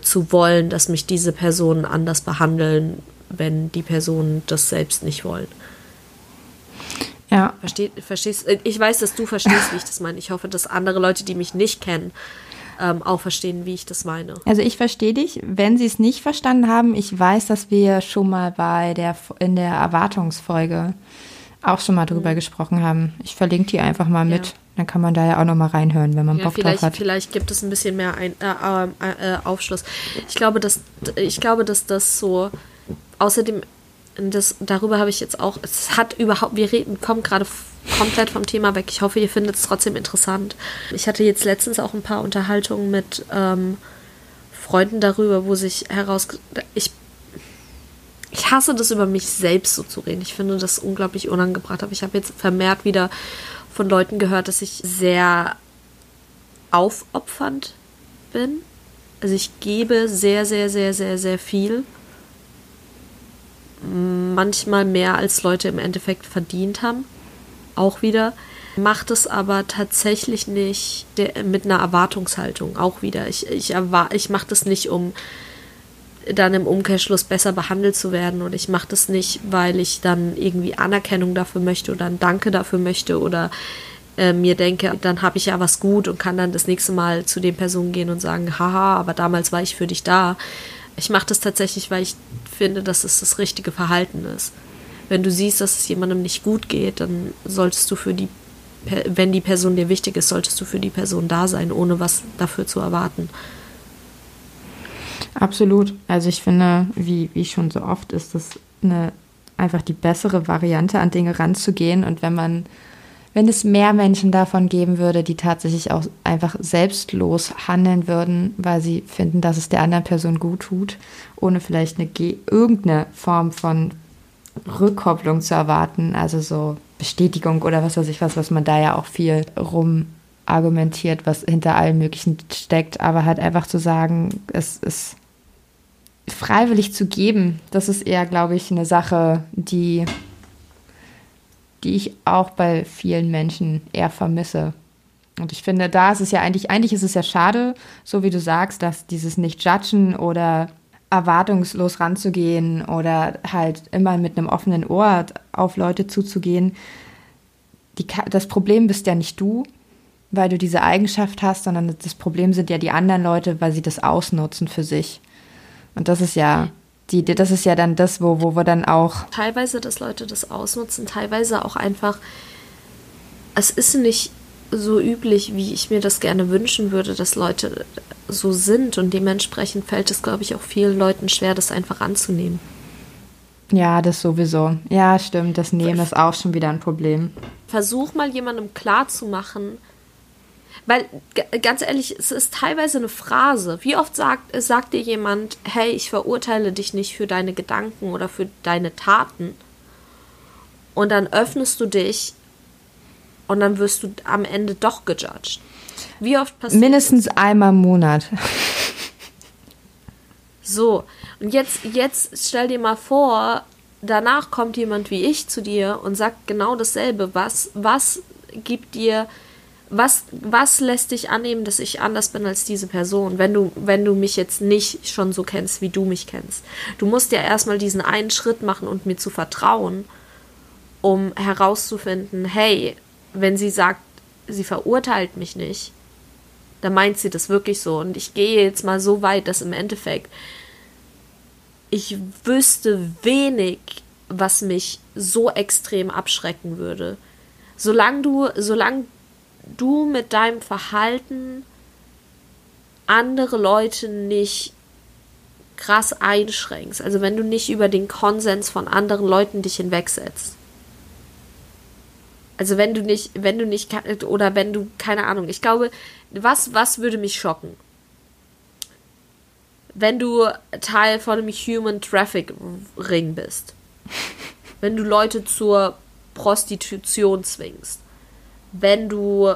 zu wollen, dass mich diese Personen anders behandeln, wenn die Personen das selbst nicht wollen. Ja. Versteh, verstehst, ich weiß, dass du verstehst, wie ich das meine. Ich hoffe, dass andere Leute, die mich nicht kennen, ähm, auch verstehen, wie ich das meine. Also ich verstehe dich. Wenn sie es nicht verstanden haben, ich weiß, dass wir schon mal bei der in der Erwartungsfolge auch schon mal drüber mhm. gesprochen haben. Ich verlinke die einfach mal mit. Ja. Dann kann man da ja auch noch mal reinhören, wenn man ja, Bock drauf hat. Vielleicht gibt es ein bisschen mehr ein, äh, äh, äh, Aufschluss. Ich glaube, dass ich glaube, dass das so außerdem, das, darüber habe ich jetzt auch, es hat überhaupt, wir reden, kommen gerade komplett vom Thema weg. Ich hoffe, ihr findet es trotzdem interessant. Ich hatte jetzt letztens auch ein paar Unterhaltungen mit ähm, Freunden darüber, wo sich heraus, ich ich hasse das über mich selbst so zu reden. Ich finde das unglaublich unangebracht. Aber ich habe jetzt vermehrt wieder von Leuten gehört, dass ich sehr aufopfernd bin. Also ich gebe sehr, sehr, sehr, sehr, sehr viel manchmal mehr als Leute im Endeffekt verdient haben. Auch wieder. macht es aber tatsächlich nicht mit einer Erwartungshaltung auch wieder. Ich, ich, ich mache das nicht, um dann im Umkehrschluss besser behandelt zu werden und ich mache das nicht, weil ich dann irgendwie Anerkennung dafür möchte oder ein Danke dafür möchte oder äh, mir denke, dann habe ich ja was gut und kann dann das nächste Mal zu den Personen gehen und sagen, haha, aber damals war ich für dich da. Ich mache das tatsächlich, weil ich finde, dass es das richtige Verhalten ist. Wenn du siehst, dass es jemandem nicht gut geht, dann solltest du für die, wenn die Person dir wichtig ist, solltest du für die Person da sein, ohne was dafür zu erwarten. Absolut. Also ich finde, wie, wie schon so oft, ist das eine, einfach die bessere Variante, an Dinge ranzugehen. Und wenn man wenn es mehr Menschen davon geben würde, die tatsächlich auch einfach selbstlos handeln würden, weil sie finden, dass es der anderen Person gut tut, ohne vielleicht eine irgendeine Form von Rückkopplung zu erwarten, also so Bestätigung oder was weiß ich was, was man da ja auch viel rum argumentiert, was hinter allem Möglichen steckt, aber halt einfach zu sagen, es ist freiwillig zu geben, das ist eher, glaube ich, eine Sache, die die ich auch bei vielen Menschen eher vermisse. Und ich finde, da ist es ja eigentlich, eigentlich ist es ja schade, so wie du sagst, dass dieses Nicht-Judgen oder erwartungslos ranzugehen oder halt immer mit einem offenen Ohr auf Leute zuzugehen. Die, das Problem bist ja nicht du, weil du diese Eigenschaft hast, sondern das Problem sind ja die anderen Leute, weil sie das ausnutzen für sich. Und das ist ja die, das ist ja dann das, wo, wo wir dann auch. Teilweise, dass Leute das ausnutzen, teilweise auch einfach. Es ist nicht so üblich, wie ich mir das gerne wünschen würde, dass Leute so sind. Und dementsprechend fällt es, glaube ich, auch vielen Leuten schwer, das einfach anzunehmen. Ja, das sowieso. Ja, stimmt. Das Nehmen ist auch schon wieder ein Problem. Versuch mal jemandem klarzumachen, weil, ganz ehrlich, es ist teilweise eine Phrase. Wie oft sagt, sagt dir jemand, hey, ich verurteile dich nicht für deine Gedanken oder für deine Taten. Und dann öffnest du dich und dann wirst du am Ende doch gejudged. Wie oft passiert Mindestens das? einmal im Monat. So, und jetzt, jetzt stell dir mal vor, danach kommt jemand wie ich zu dir und sagt genau dasselbe. Was, was gibt dir was, was lässt dich annehmen, dass ich anders bin als diese Person, wenn du, wenn du mich jetzt nicht schon so kennst, wie du mich kennst? Du musst ja erstmal diesen einen Schritt machen und mir zu vertrauen, um herauszufinden, hey, wenn sie sagt, sie verurteilt mich nicht, dann meint sie das wirklich so. Und ich gehe jetzt mal so weit, dass im Endeffekt ich wüsste wenig, was mich so extrem abschrecken würde. Solange du, solange du mit deinem Verhalten andere Leute nicht krass einschränkst. Also wenn du nicht über den Konsens von anderen Leuten dich hinwegsetzt. Also wenn du nicht, wenn du nicht, oder wenn du, keine Ahnung, ich glaube, was, was würde mich schocken? Wenn du Teil von einem Human Traffic Ring bist. Wenn du Leute zur Prostitution zwingst wenn du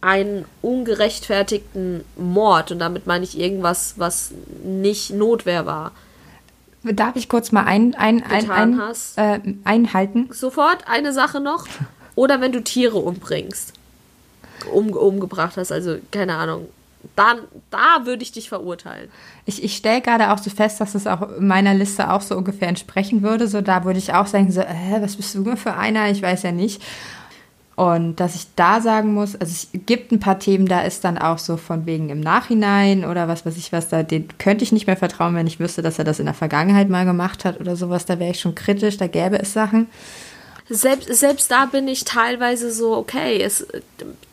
einen ungerechtfertigten Mord, und damit meine ich irgendwas, was nicht Notwehr war. Darf ich kurz mal ein, ein, ein, ein äh, einhalten? Sofort eine Sache noch. Oder wenn du Tiere umbringst, um, umgebracht hast, also keine Ahnung, dann, da würde ich dich verurteilen. Ich, ich stelle gerade auch so fest, dass es auch meiner Liste auch so ungefähr entsprechen würde. So, da würde ich auch sagen, so, äh, was bist du für einer? Ich weiß ja nicht. Und dass ich da sagen muss, also es gibt ein paar Themen, da ist dann auch so von wegen im Nachhinein oder was weiß ich was, da den könnte ich nicht mehr vertrauen, wenn ich wüsste, dass er das in der Vergangenheit mal gemacht hat oder sowas, da wäre ich schon kritisch, da gäbe es Sachen. Selbst, selbst da bin ich teilweise so, okay, es,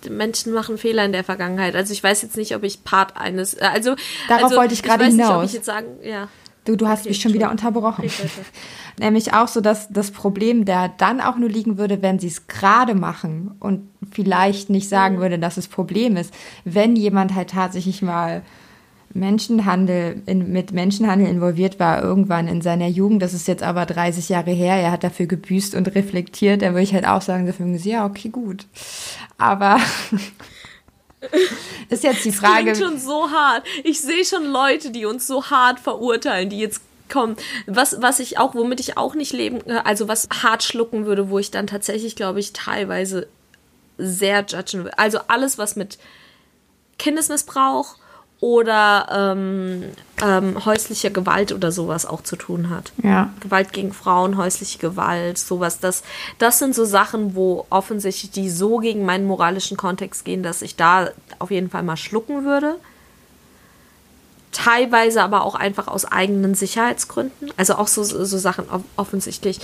Menschen machen Fehler in der Vergangenheit. Also ich weiß jetzt nicht, ob ich Part eines, äh, also. Darauf also, wollte ich gerade hinaus. Nicht, ob ich jetzt sagen, ja. Du, du hast okay, mich schon wieder unterbrochen. Nämlich auch so, dass das Problem da dann auch nur liegen würde, wenn sie es gerade machen und vielleicht nicht sagen mhm. würde, dass es Problem ist. Wenn jemand halt tatsächlich mal Menschenhandel, in, mit Menschenhandel involviert war, irgendwann in seiner Jugend, das ist jetzt aber 30 Jahre her, er hat dafür gebüßt und reflektiert, dann würde ich halt auch sagen, ja, okay, gut. Aber ist jetzt die Frage. Das klingt schon so hart. Ich sehe schon Leute, die uns so hart verurteilen, die jetzt komm, was, was ich auch, womit ich auch nicht leben, also was hart schlucken würde, wo ich dann tatsächlich, glaube ich, teilweise sehr judgen würde. Also alles, was mit Kindesmissbrauch oder ähm, ähm, häusliche Gewalt oder sowas auch zu tun hat. Ja. Gewalt gegen Frauen, häusliche Gewalt, sowas. Das, das sind so Sachen, wo offensichtlich die so gegen meinen moralischen Kontext gehen, dass ich da auf jeden Fall mal schlucken würde. Teilweise aber auch einfach aus eigenen Sicherheitsgründen. Also auch so, so Sachen offensichtlich.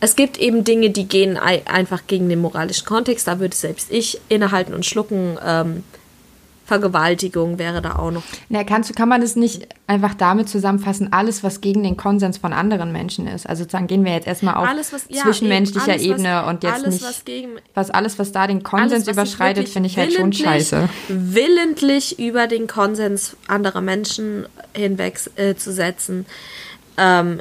Es gibt eben Dinge, die gehen einfach gegen den moralischen Kontext. Da würde selbst ich innehalten und schlucken. Ähm, Vergewaltigung wäre da auch noch. Na, kannst du, kann man das nicht einfach damit zusammenfassen, alles, was gegen den Konsens von anderen Menschen ist? Also sozusagen gehen wir jetzt erstmal auf alles, was, ja, zwischenmenschlicher alles, Ebene was, und jetzt alles, nicht. Was, gegen, was alles, was da den Konsens alles, überschreitet, finde ich halt schon scheiße. Willentlich über den Konsens anderer Menschen hinweg äh, zu setzen, ähm,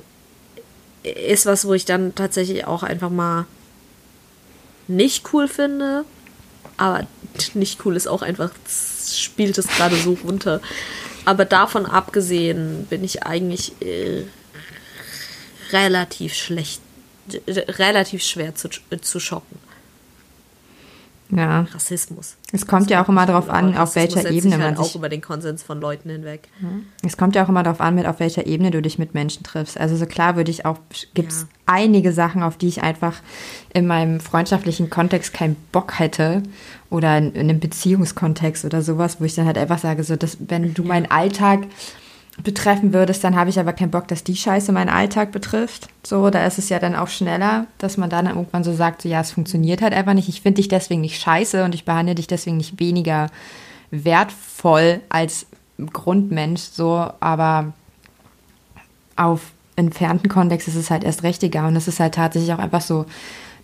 ist was, wo ich dann tatsächlich auch einfach mal nicht cool finde. Aber nicht cool ist auch einfach spielt es gerade so runter. Aber davon abgesehen bin ich eigentlich äh, relativ schlecht, relativ schwer zu, zu schocken. Ja. Rassismus. Es kommt ja auch immer darauf an, auf welcher Ebene man halt sich auch über den Konsens von Leuten hinweg. Es kommt ja auch immer darauf an, mit auf welcher Ebene du dich mit Menschen triffst. Also so klar würde ich auch gibt es ja. einige Sachen, auf die ich einfach in meinem freundschaftlichen Kontext keinen Bock hätte oder in, in einem Beziehungskontext oder sowas, wo ich dann halt einfach sage, so dass wenn du meinen Alltag betreffen würdest, dann habe ich aber keinen Bock, dass die Scheiße meinen Alltag betrifft. So, da ist es ja dann auch schneller, dass man dann irgendwann so sagt, so ja, es funktioniert halt einfach nicht. Ich finde dich deswegen nicht scheiße und ich behandle dich deswegen nicht weniger wertvoll als Grundmensch, so, aber auf entfernten Kontext ist es halt erst richtiger und es ist halt tatsächlich auch einfach so,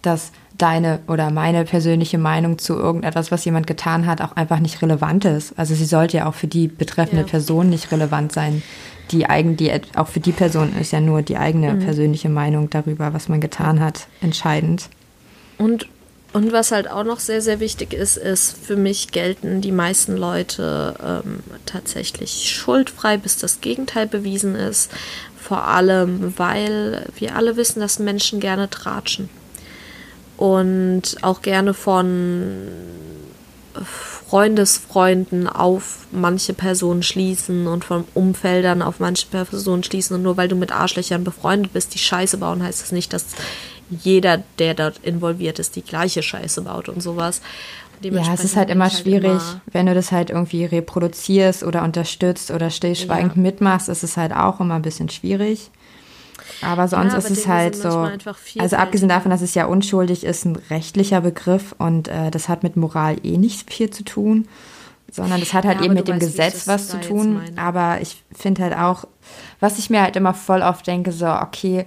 dass deine oder meine persönliche Meinung zu irgendetwas, was jemand getan hat, auch einfach nicht relevant ist. Also sie sollte ja auch für die betreffende ja. Person nicht relevant sein. Die eigen, die, auch für die Person ist ja nur die eigene mhm. persönliche Meinung darüber, was man getan hat, entscheidend. Und, und was halt auch noch sehr, sehr wichtig ist, ist, für mich gelten die meisten Leute ähm, tatsächlich schuldfrei, bis das Gegenteil bewiesen ist. Vor allem, weil wir alle wissen, dass Menschen gerne tratschen und auch gerne von Freundesfreunden auf manche Personen schließen und von Umfeldern auf manche Personen schließen. Und nur weil du mit Arschlöchern befreundet bist, die Scheiße bauen, heißt das nicht, dass jeder, der dort involviert ist, die gleiche Scheiße baut und sowas. Ja, es ist halt immer halt schwierig, immer wenn du das halt irgendwie reproduzierst oder unterstützt oder stillschweigend ja. mitmachst, ist es halt auch immer ein bisschen schwierig. Aber sonst ja, aber ist es halt so. Also abgesehen davon, dass es ja unschuldig ist, ein rechtlicher Begriff und äh, das hat mit Moral eh nicht viel zu tun, sondern das hat halt ja, eben mit dem weißt, Gesetz was zu tun. Aber ich finde halt auch, was ich mir halt immer voll oft denke, so, okay,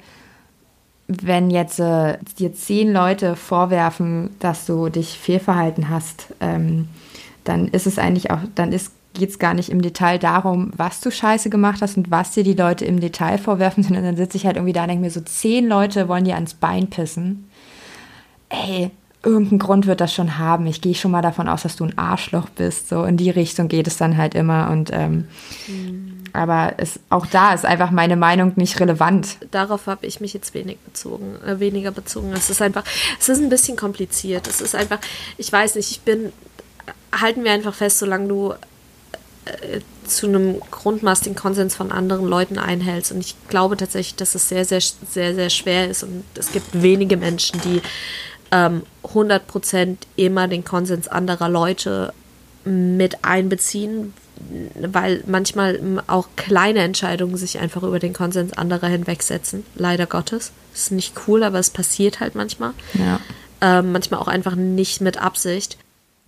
wenn jetzt äh, dir zehn Leute vorwerfen, dass du dich fehlverhalten hast, ähm, dann ist es eigentlich auch, dann ist geht es gar nicht im Detail darum, was du scheiße gemacht hast und was dir die Leute im Detail vorwerfen, sondern dann sitze ich halt irgendwie da und denke mir so, zehn Leute wollen dir ans Bein pissen. Ey, irgendeinen Grund wird das schon haben. Ich gehe schon mal davon aus, dass du ein Arschloch bist. So in die Richtung geht es dann halt immer. Und ähm, mhm. aber es, auch da ist einfach meine Meinung nicht relevant. Darauf habe ich mich jetzt wenig bezogen, äh, weniger bezogen. Es ist einfach, es ist ein bisschen kompliziert. Es ist einfach, ich weiß nicht, ich bin, halten wir einfach fest, solange du äh, zu einem grundmaß Konsens von anderen Leuten einhältst. Und ich glaube tatsächlich, dass es sehr, sehr, sehr, sehr schwer ist. Und es gibt wenige Menschen, die ähm, 100% immer den Konsens anderer Leute mit einbeziehen, weil manchmal auch kleine Entscheidungen sich einfach über den Konsens anderer hinwegsetzen. Leider Gottes. Das ist nicht cool, aber es passiert halt manchmal. Ja. Ähm, manchmal auch einfach nicht mit Absicht.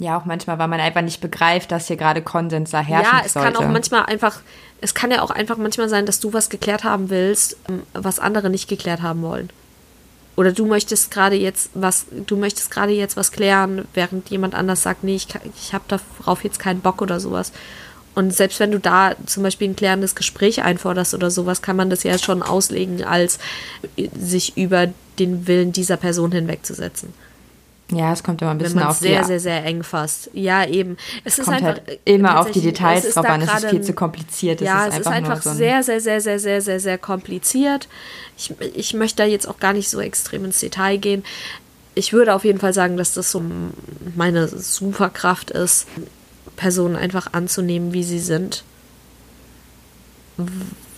Ja, auch manchmal, weil man einfach nicht begreift, dass hier gerade Konsens da herrschen Ja, es sollte. kann auch manchmal einfach, es kann ja auch einfach manchmal sein, dass du was geklärt haben willst, ähm, was andere nicht geklärt haben wollen. Oder du möchtest gerade jetzt was, du möchtest gerade jetzt was klären, während jemand anders sagt, nee, ich, ich habe darauf jetzt keinen Bock oder sowas. Und selbst wenn du da zum Beispiel ein klärendes Gespräch einforderst oder sowas, kann man das ja schon auslegen, als sich über den Willen dieser Person hinwegzusetzen. Ja, es kommt immer ein bisschen wenn auf sehr, die, sehr, sehr eng fasst. Ja, eben. Es ist kommt einfach halt immer auf die Details ist drauf an. Es ist viel zu kompliziert. Es ja, ist es ist einfach, einfach nur so ein, sehr, sehr, sehr, sehr, sehr, sehr, sehr kompliziert. Ich, ich möchte da jetzt auch gar nicht so extrem ins Detail gehen. Ich würde auf jeden Fall sagen, dass das so meine Superkraft ist, Personen einfach anzunehmen, wie sie sind.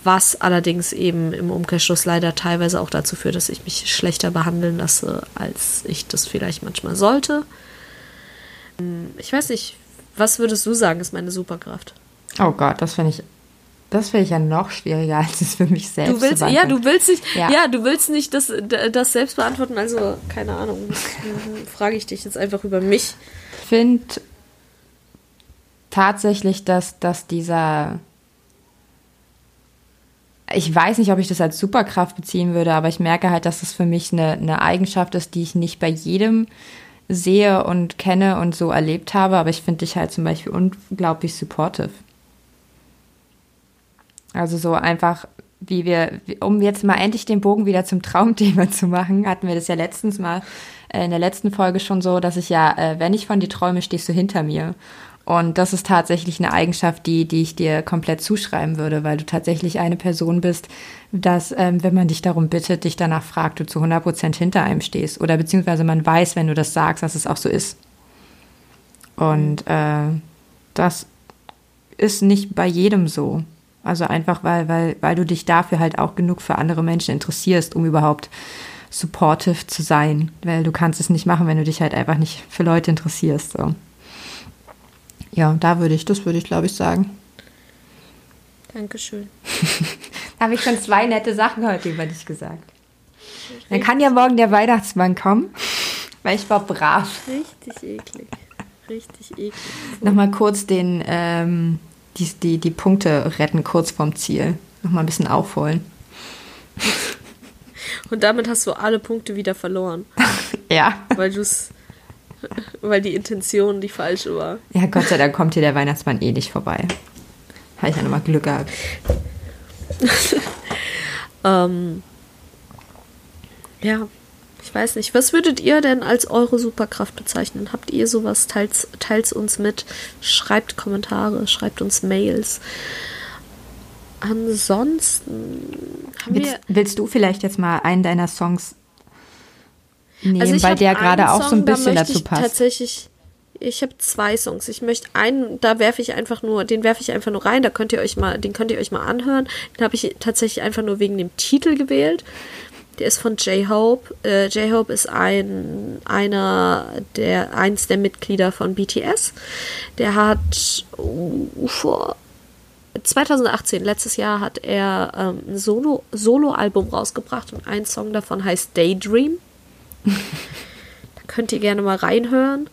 Was allerdings eben im Umkehrschluss leider teilweise auch dazu führt, dass ich mich schlechter behandeln lasse, als ich das vielleicht manchmal sollte. Ich weiß nicht, was würdest du sagen, ist meine Superkraft? Oh Gott, das finde ich, das finde ich ja noch schwieriger, als es für mich selbst Du willst, zu ja, du willst nicht, Ja. ja. du willst nicht das, das selbst beantworten, also keine Ahnung. Frage ich dich jetzt einfach über mich. finde tatsächlich, dass, dass dieser. Ich weiß nicht, ob ich das als Superkraft beziehen würde, aber ich merke halt, dass es für mich eine, eine Eigenschaft ist, die ich nicht bei jedem sehe und kenne und so erlebt habe. Aber ich finde dich halt zum Beispiel unglaublich supportive. Also so einfach, wie wir, um jetzt mal endlich den Bogen wieder zum Traumthema zu machen, hatten wir das ja letztens mal äh, in der letzten Folge schon so, dass ich ja, äh, wenn ich von dir träume, stehst du hinter mir. Und das ist tatsächlich eine Eigenschaft, die, die ich dir komplett zuschreiben würde, weil du tatsächlich eine Person bist, dass, ähm, wenn man dich darum bittet, dich danach fragt, du zu 100 Prozent hinter einem stehst. Oder beziehungsweise man weiß, wenn du das sagst, dass es auch so ist. Und äh, das ist nicht bei jedem so. Also einfach, weil, weil, weil du dich dafür halt auch genug für andere Menschen interessierst, um überhaupt supportive zu sein. Weil du kannst es nicht machen, wenn du dich halt einfach nicht für Leute interessierst. So. Ja, da würde ich, das würde ich, glaube ich, sagen. Dankeschön. Da habe ich schon zwei nette Sachen heute über dich gesagt. Dann kann ja morgen der Weihnachtsmann kommen, weil ich war brav. Richtig eklig. Richtig eklig. Nochmal kurz den, ähm, die, die, die Punkte retten, kurz vorm Ziel. Nochmal ein bisschen aufholen. Und damit hast du alle Punkte wieder verloren, Ja. weil du es, weil die Intention die falsche war. Ja, Gott sei Dank kommt hier der Weihnachtsmann eh nicht vorbei. Habe ich ja nochmal Glück gehabt. Ähm, ja, ich weiß nicht. Was würdet ihr denn als eure Superkraft bezeichnen? Habt ihr sowas? Teilt, teilt uns mit. Schreibt Kommentare, schreibt uns Mails. Ansonsten haben wir. Willst, willst du vielleicht jetzt mal einen deiner Songs nehmen, Also weil der gerade auch so ein da bisschen möchte dazu passt? Tatsächlich, ich habe zwei Songs. Ich möchte einen, da werfe ich einfach nur, den werfe ich einfach nur rein. Da könnt ihr euch mal, den könnt ihr euch mal anhören. Den habe ich tatsächlich einfach nur wegen dem Titel gewählt. Der ist von J-Hope. Äh, J-Hope ist ein, einer der, eins der Mitglieder von BTS. Der hat uh, vor 2018, letztes Jahr, hat er ähm, ein Solo- Solo-Album rausgebracht und ein Song davon heißt Daydream. da könnt ihr gerne mal reinhören.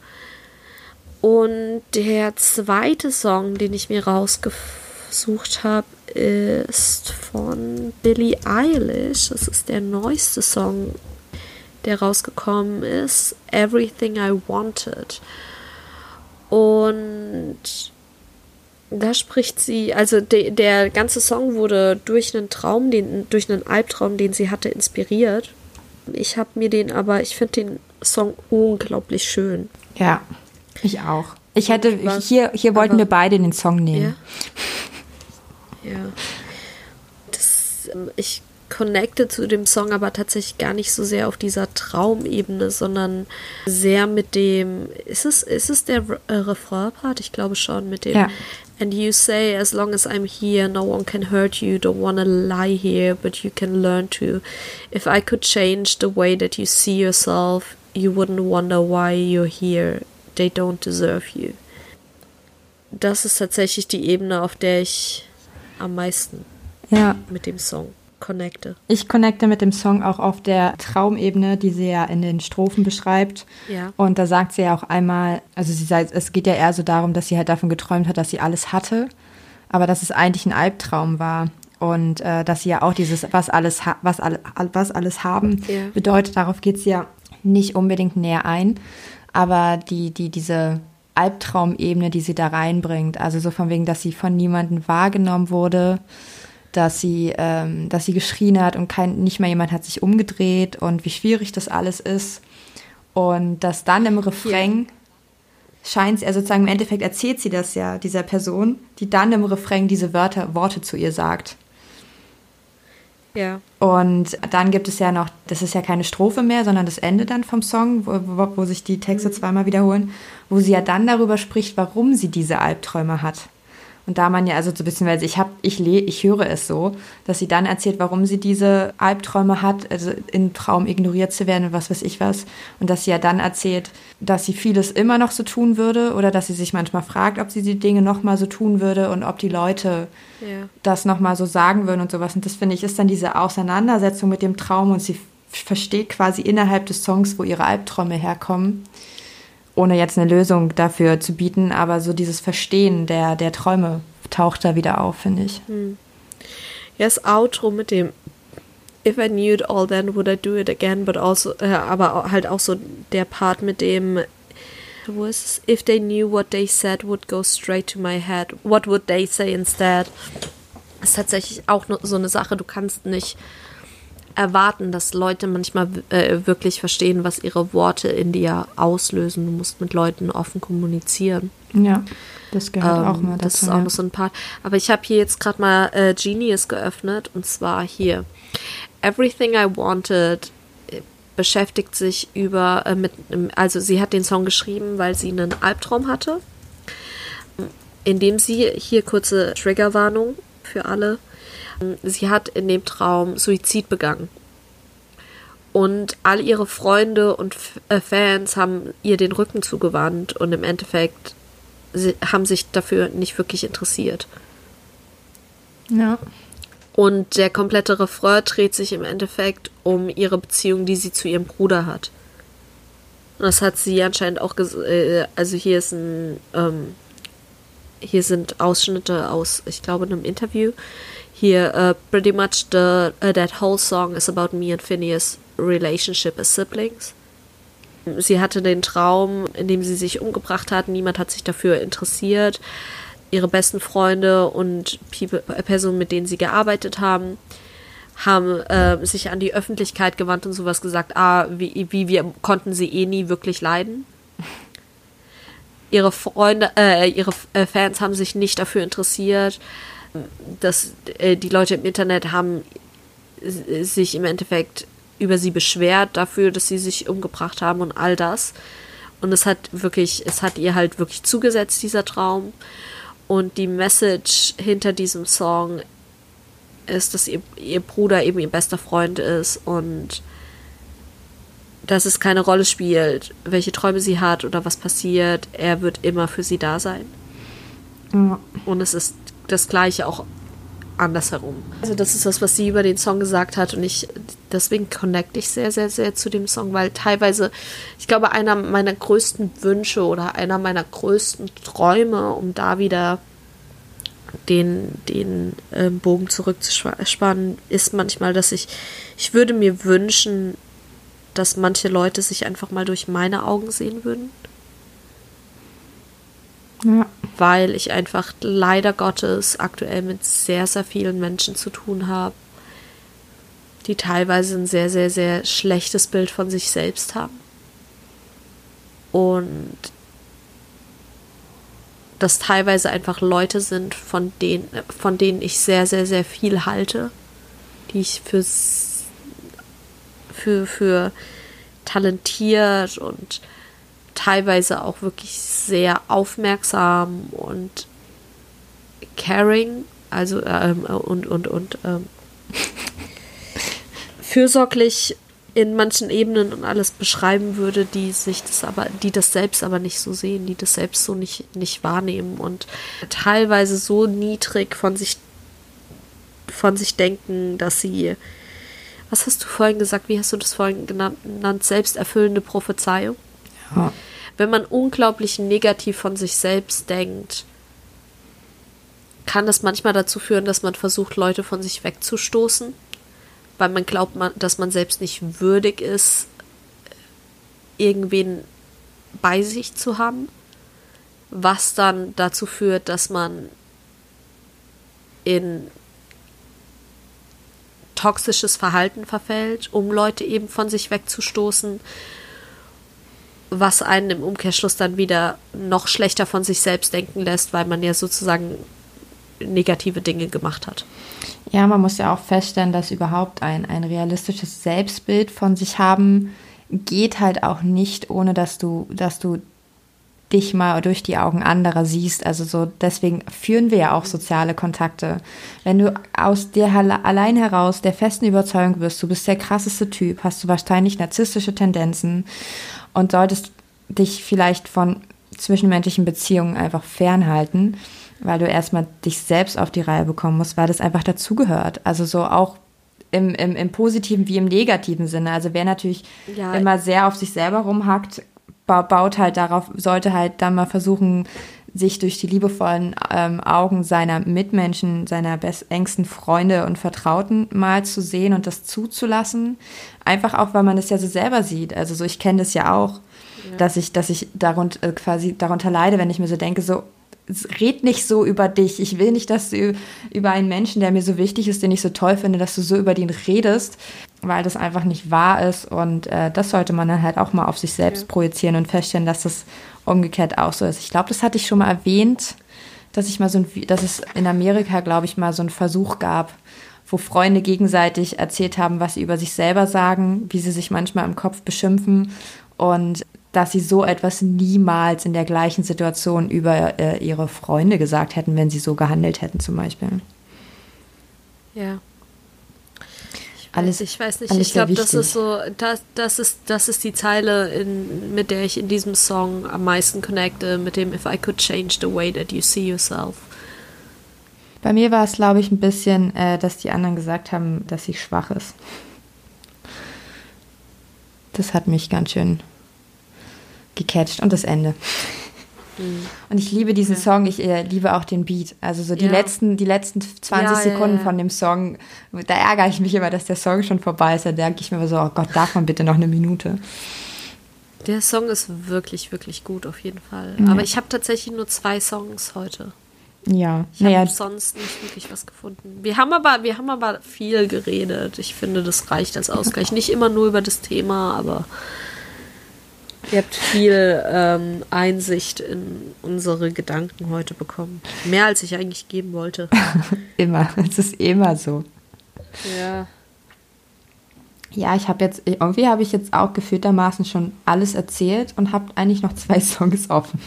Und der zweite Song, den ich mir rausgesucht habe, ist von Billie Eilish. Das ist der neueste Song, der rausgekommen ist. Everything I Wanted. Und da spricht sie, also de, der ganze Song wurde durch einen Traum, den, durch einen Albtraum, den sie hatte, inspiriert. Ich habe mir den aber, ich finde den Song unglaublich schön. Ja, ich auch. Ich hätte, Was? hier, hier wollten Aber- wir beide den Song nehmen. Ja. Das, ähm, ich connecte zu dem Song aber tatsächlich gar nicht so sehr auf dieser Traumebene, sondern sehr mit dem, ist es, ist es der Re- äh, Refrain-Part? Ich glaube schon, mit dem Ja. And you say, as long as I'm here, no one can hurt you, don't wanna lie here, but you can learn to. If I could change the way that you see yourself, you wouldn't wonder why you're here. They don't deserve you. Das ist tatsächlich die Ebene, auf der ich am meisten Ja. mit dem Song connecte. Ich connecte mit dem Song auch auf der Traumebene, die sie ja in den Strophen beschreibt. Ja. Und da sagt sie ja auch einmal, also sie sagt, es geht ja eher so darum, dass sie halt davon geträumt hat, dass sie alles hatte, aber dass es eigentlich ein Albtraum war. Und äh, dass sie ja auch dieses, was alles, was, alle, was alles haben, Ja. bedeutet, darauf geht sie ja nicht unbedingt näher ein. Aber die, die, diese Albtraumebene, die sie da reinbringt, also so von wegen, dass sie von niemandem wahrgenommen wurde, dass sie, ähm, dass sie geschrien hat und kein, nicht mal jemand hat sich umgedreht und wie schwierig das alles ist. Und dass dann im Refrain scheint sie, also sozusagen im Endeffekt erzählt sie das ja dieser Person, die dann im Refrain diese Wörter, Worte zu ihr sagt. Ja. Und dann gibt es ja noch, das ist ja keine Strophe mehr, sondern das Ende dann vom Song, wo, wo, wo sich die Texte Mhm. zweimal wiederholen, wo sie ja dann darüber spricht, warum sie diese Albträume hat. Und da man ja, also so beziehungsweise ich hab, ich le, ich höre es so, dass sie dann erzählt, warum sie diese Albträume hat, also im Traum ignoriert zu werden und was weiß ich was. Und dass sie ja dann erzählt, dass sie vieles immer noch so tun würde oder dass sie sich manchmal fragt, ob sie die Dinge nochmal so tun würde und ob die Leute Ja. das nochmal so sagen würden und sowas. Und das finde ich ist dann diese Auseinandersetzung mit dem Traum und sie versteht quasi innerhalb des Songs, wo ihre Albträume herkommen, ohne jetzt eine Lösung dafür zu bieten, aber so dieses Verstehen der, der Träume taucht da wieder auf, finde ich. Ja, das Outro mit dem If I knew it all then would I do it again, but also, äh, aber halt auch so der Part mit dem wo ist es? If they knew what they said would go straight to my head, what would they say instead? Ist tatsächlich auch so eine Sache, du kannst nicht erwarten, dass Leute manchmal äh, wirklich verstehen, was ihre Worte in dir auslösen. Du musst mit Leuten offen kommunizieren. Ja, das gehört Ähm, auch mal dazu. Das ist auch noch so ein Part. Aber ich habe hier jetzt gerade mal äh, Genius geöffnet und zwar hier. Everything I Wanted äh, beschäftigt sich über äh, mit also sie hat den Song geschrieben, weil sie einen Albtraum hatte, in dem sie hier kurze Triggerwarnung für alle. Sie hat in dem Traum Suizid begangen. Und all ihre Freunde und äh, Fans haben ihr den Rücken zugewandt und im Endeffekt haben sich dafür nicht wirklich interessiert. ja. Und der komplette Refrain dreht sich im Endeffekt um ihre Beziehung, die sie zu ihrem Bruder hat. Und das hat sie anscheinend auch, ges- äh, also hier ist ein, ähm, hier sind Ausschnitte aus, ich glaube, einem Interview. Hier, uh, pretty much the, uh, that whole song is about me and Phineas' relationship as siblings. Sie hatte den Traum, in dem sie sich umgebracht hat. Niemand hat sich dafür interessiert. Ihre besten Freunde und People, Personen, mit denen sie gearbeitet haben, haben äh, sich an die Öffentlichkeit gewandt und sowas gesagt, ah, wie, wie wir konnten sie eh nie wirklich leiden. Ihre Freunde, äh, ihre äh, Fans haben sich nicht dafür interessiert. Dass äh, die Leute im Internet haben sich im Endeffekt über sie beschwert dafür, dass sie sich umgebracht haben und all das. Und es hat wirklich, es hat ihr halt wirklich zugesetzt, dieser Traum. Und die Message hinter diesem Song ist, dass ihr, ihr Bruder eben ihr bester Freund ist und dass es keine Rolle spielt, welche Träume sie hat oder was passiert. Er wird immer für sie da sein. Ja. Und es ist das Gleiche auch andersherum. Also das ist das, was sie über den Song gesagt hat und ich deswegen connecte ich sehr, sehr, sehr zu dem Song, weil teilweise, ich glaube, einer meiner größten Wünsche oder einer meiner größten Träume, um da wieder den, den ähm, Bogen zurückzuspannen, ist manchmal, dass ich, ich würde mir wünschen, dass manche Leute sich einfach mal durch meine Augen sehen würden Ja. weil ich einfach leider Gottes aktuell mit sehr, sehr vielen Menschen zu tun habe, die teilweise ein sehr, sehr, sehr schlechtes Bild von sich selbst haben. Und das teilweise einfach Leute sind, von denen, von denen ich sehr, sehr, sehr viel halte, die ich für, für, für talentiert und teilweise auch wirklich sehr aufmerksam und caring, also ähm, und und und ähm, fürsorglich in manchen Ebenen und alles beschreiben würde, die sich das aber, die das selbst aber nicht so sehen, die das selbst so nicht, nicht wahrnehmen und teilweise so niedrig von sich von sich denken, dass sie was hast du vorhin gesagt, wie hast du das vorhin genannt, genannt selbsterfüllende Prophezeiung? Wenn man unglaublich negativ von sich selbst denkt, kann das manchmal dazu führen, dass man versucht, Leute von sich wegzustoßen, weil man glaubt, dass man selbst nicht würdig ist, irgendwen bei sich zu haben, was dann dazu führt, dass man in toxisches Verhalten verfällt, um Leute eben von sich wegzustoßen was einen im Umkehrschluss dann wieder noch schlechter von sich selbst denken lässt, weil man ja sozusagen negative Dinge gemacht hat. Ja, man muss ja auch feststellen, dass überhaupt ein, ein realistisches Selbstbild von sich haben geht halt auch nicht, ohne dass du, dass du dich mal durch die Augen anderer siehst. Also so, deswegen führen wir ja auch soziale Kontakte. Wenn du aus dir allein heraus der festen Überzeugung bist, du bist der krasseste Typ, hast du wahrscheinlich narzisstische Tendenzen und solltest dich vielleicht von zwischenmenschlichen Beziehungen einfach fernhalten, weil du erstmal dich selbst auf die Reihe bekommen musst, weil das einfach dazugehört. Also so auch im, im, im positiven wie im negativen Sinne. Also wer natürlich ja. immer sehr auf sich selber rumhackt, baut halt darauf, sollte halt dann mal versuchen, sich durch die liebevollen ähm, Augen seiner Mitmenschen, seiner engsten Freunde und Vertrauten mal zu sehen und das zuzulassen. Einfach auch, weil man das ja so selber sieht. Also so, ich kenne das ja auch, ja. dass ich, dass ich darunter äh, quasi darunter leide, wenn ich mir so denke, so, red nicht so über dich. Ich will nicht, dass du über einen Menschen, der mir so wichtig ist, den ich so toll finde, dass du so über den redest, weil das einfach nicht wahr ist. Und äh, das sollte man dann halt auch mal auf sich selbst ja. projizieren und feststellen, dass das umgekehrt auch so ist. Ich glaube, das hatte ich schon mal erwähnt, dass ich mal so ein, dass es in Amerika, glaube ich, mal so einen Versuch gab, wo Freunde gegenseitig erzählt haben, was sie über sich selber sagen, wie sie sich manchmal im Kopf beschimpfen. Und dass sie so etwas niemals in der gleichen Situation über äh, ihre Freunde gesagt hätten, wenn sie so gehandelt hätten, zum Beispiel. Ja. Ich alles, ich weiß nicht, ich glaube, das ist so, das, das, ist, das ist die Zeile, in, mit der ich in diesem Song am meisten connecte, mit dem If I could change the way that you see yourself. Bei mir war es, glaube ich, ein bisschen, äh, dass die anderen gesagt haben, dass sie schwach ist. Das hat mich ganz schön gecatcht und das Ende. Mhm. Und ich liebe diesen ja. Song, ich äh, liebe auch den Beat. Also so die ja. letzten, die letzten 20 ja, Sekunden von dem Song, da ärgere ich mich immer, dass der Song schon vorbei ist. Da denke ich mir immer so, oh Gott, darf man bitte noch eine Minute. Der Song ist wirklich, wirklich gut, auf jeden Fall. Aber ich habe tatsächlich nur zwei Songs heute. Ja. Ich naja. habe sonst nicht wirklich was gefunden. Wir haben aber, wir haben aber viel geredet. Ich finde, das reicht als Ausgleich. Nicht immer nur über das Thema, aber Ihr habt viel ähm, Einsicht in unsere Gedanken heute bekommen. Mehr als ich eigentlich geben wollte. immer. Es ist immer so. Ja. Ja, ich habe jetzt, irgendwie habe ich jetzt auch gefühltermaßen schon alles erzählt und habe eigentlich noch zwei Songs offen.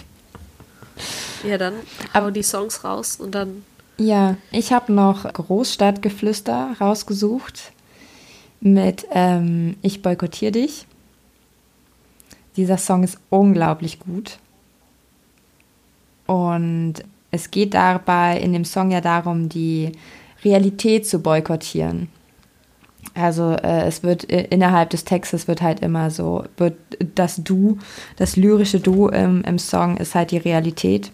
Ja, dann hau die Songs raus und dann. Ja, ich habe noch Großstadtgeflüster rausgesucht mit ähm, Ich boykottiere dich. Dieser Song ist unglaublich gut. Und es geht dabei in dem Song ja darum, die Realität zu boykottieren. Also äh, es wird äh, innerhalb des Textes wird halt immer so, wird das Du, das lyrische Du im, im Song ist halt die Realität.